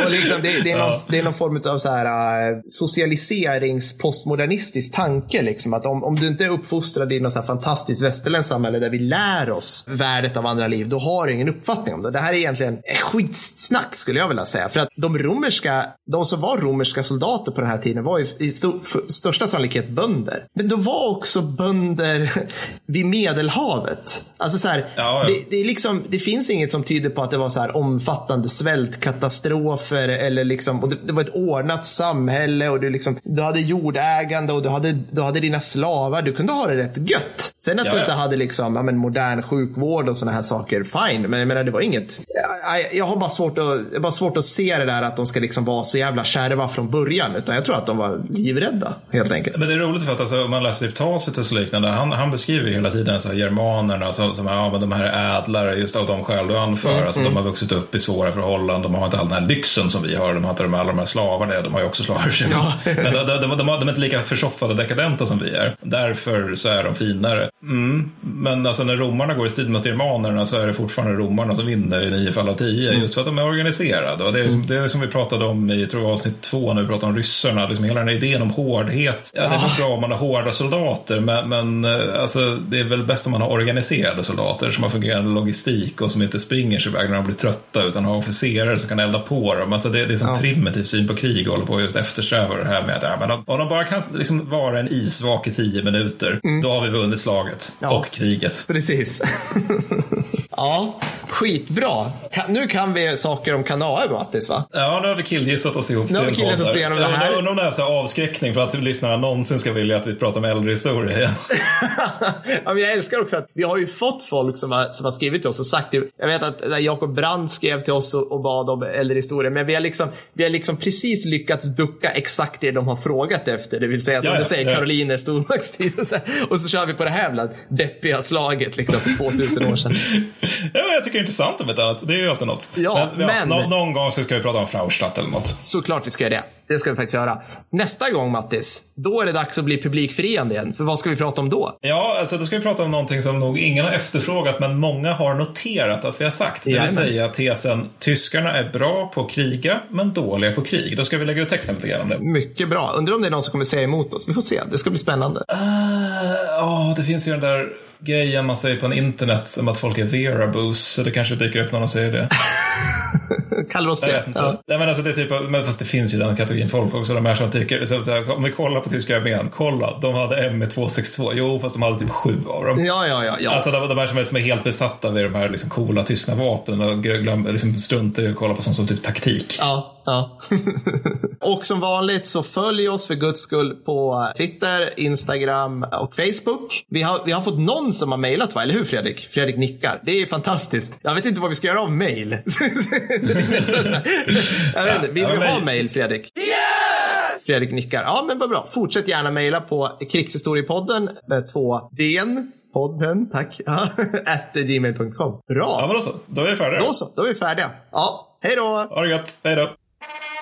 och liksom, det, det, är någon, det är någon form av så här, uh, socialiserings postmodernistisk tanke. Liksom, att om, om du inte är uppfostrad i något så här fantastiskt västerländskt samhälle där vi lär oss värdet av andra liv, då har du ingen uppfattning om det. Det här är egentligen skitsnack skulle jag vilja säga. För att de romerska, de som var romerska soldater på den här tiden var ju i största sannolikhet bönder. Men de var också bönder <laughs> vid Medelhavet. Alltså så här, ja, ja. Det, det, liksom, det finns inget som tyder på att det var så här omfattande svältkatastrofer eller liksom, och det, det var ett ordnat samhälle och du, liksom, du hade jordägande och du hade, du hade dina slavar. Du kunde ha det rätt gött. Sen att ja, du inte hade liksom, ja, men, modern sjukvård och sådana här saker, fine. Men jag menar, det var inget. Jag, jag har bara svårt, att, bara svårt att se det där att de ska liksom vara så jävla kärva från början. Utan jag tror att de var livrädda helt enkelt. Men det är roligt för att alltså, om man läser typ Tacitus och liknande. Han, han beskriver ju hela tiden så här, germanerna som, som ja, men de här är ädlare just av de skäl du anför. Mm, alltså, mm. De har vuxit upp i svåra förhållanden. De har inte all den här lyxen som vi har. De har inte alla de här slavarna. De har ju också slavar. Ja. <laughs> men de, de, de, de, de är inte lika försoffade och dekadenta som vi är. Därför så är de finare. Mm. Men alltså när romarna går i strid mot germanerna så är det fortfarande romarna som vinner i nio fall av tio. Mm. Just för att de är organiserade. Och det är, som, det är som vi pratade om i tror jag, avsnitt två när vi pratade om ryssarna. Liksom hela den här idén om hårdhet. Ja, det är så bra om man har hårda soldater. Men, men eh, alltså, det är väl bäst om man har organiserade soldater som har fungerande logistik och som inte springer sig iväg när de blir trötta utan har officerare som kan elda på dem. Alltså, det, det är en ja. primitiv syn på krig och håller på att just eftersträva det här med att ja, men om de bara kan liksom vara en isvak i tio minuter, mm. då har vi vunnit slaget ja. och kriget. Precis. <laughs> ja, skitbra. Nu kan vi saker om kanaer, Mattis, va? Ja, nu har vi killgissat oss ihop Nu har vi killgissat oss igenom det här. Undrar om det är så avskräckning för att lyssnarna någonsin ska vilja att vi pratar om äldre historia igen. <laughs> ja, men jag älskar också att vi har ju fått folk som har, som har skrivit till oss och sagt Jag vet att Jakob Brand skrev till oss och, och bad om äldre historia, men vi har, liksom, vi har liksom precis lyckats ducka exakt det de har frågat efter. Det vill säga, som ja, du säger, ja. Karoliner stormaktstid. Och så, och så kör vi på det här bland deppiga slaget liksom, för 2000 år sedan. <laughs> ja, jag tycker det är intressant om ett annat. Det är ju alltid något. Ja, men, ja, men... Någon gång så ska vi prata om Fraustadt eller något. Såklart vi ska göra det. Det ska vi faktiskt göra. Nästa gång Mattis, då är det dags att bli publikfriande igen. För vad ska vi prata om då? Ja, alltså då ska vi prata om någonting som nog ingen har efterfrågat men många har noterat att vi har sagt. Det vill säga tesen tyskarna är bra på att kriga men dåliga på krig. Då ska vi lägga ut texten lite grann om det. Mycket bra. Undrar om det är någon som kommer säga emot oss. Vi får se. Det ska bli spännande. Ja, uh, oh, det finns ju den där grejen man säger på en internet om att folk är verabos. Så det kanske dyker upp någon och säger det. <laughs> Kallar oss det? Ja. Nej, men alltså det är typ, men fast det finns ju den kategorin folk också. De här som tycker, så, så här, om vi kollar på tyska armén, kolla, de hade ME262. Jo, fast de hade typ sju av dem. Ja, ja, ja. ja. Alltså de, de här som är, som är helt besatta vid de här liksom, coola tyska vapnen och glöm, liksom, struntar i att kolla på sånt som typ taktik. Ja, ja. <laughs> och som vanligt så följ oss för guds skull på Twitter, Instagram och Facebook. Vi har, vi har fått någon som har mejlat, va? Eller hur Fredrik? Fredrik nickar. Det är fantastiskt. Jag vet inte vad vi ska göra av mejl. <laughs> jag vet inte. Vill vi ha mejl, Fredrik? Yes! Fredrik nickar. Ja, men vad bra. Fortsätt gärna mejla på krigshistoriepodden med två D. Podden, tack. <laughs> At gmail.com. Bra. Ja, men då så. Då är vi färdiga. Då så. Då är vi färdiga. Ja, hej då. Ha det gött. Hej då. Thank you.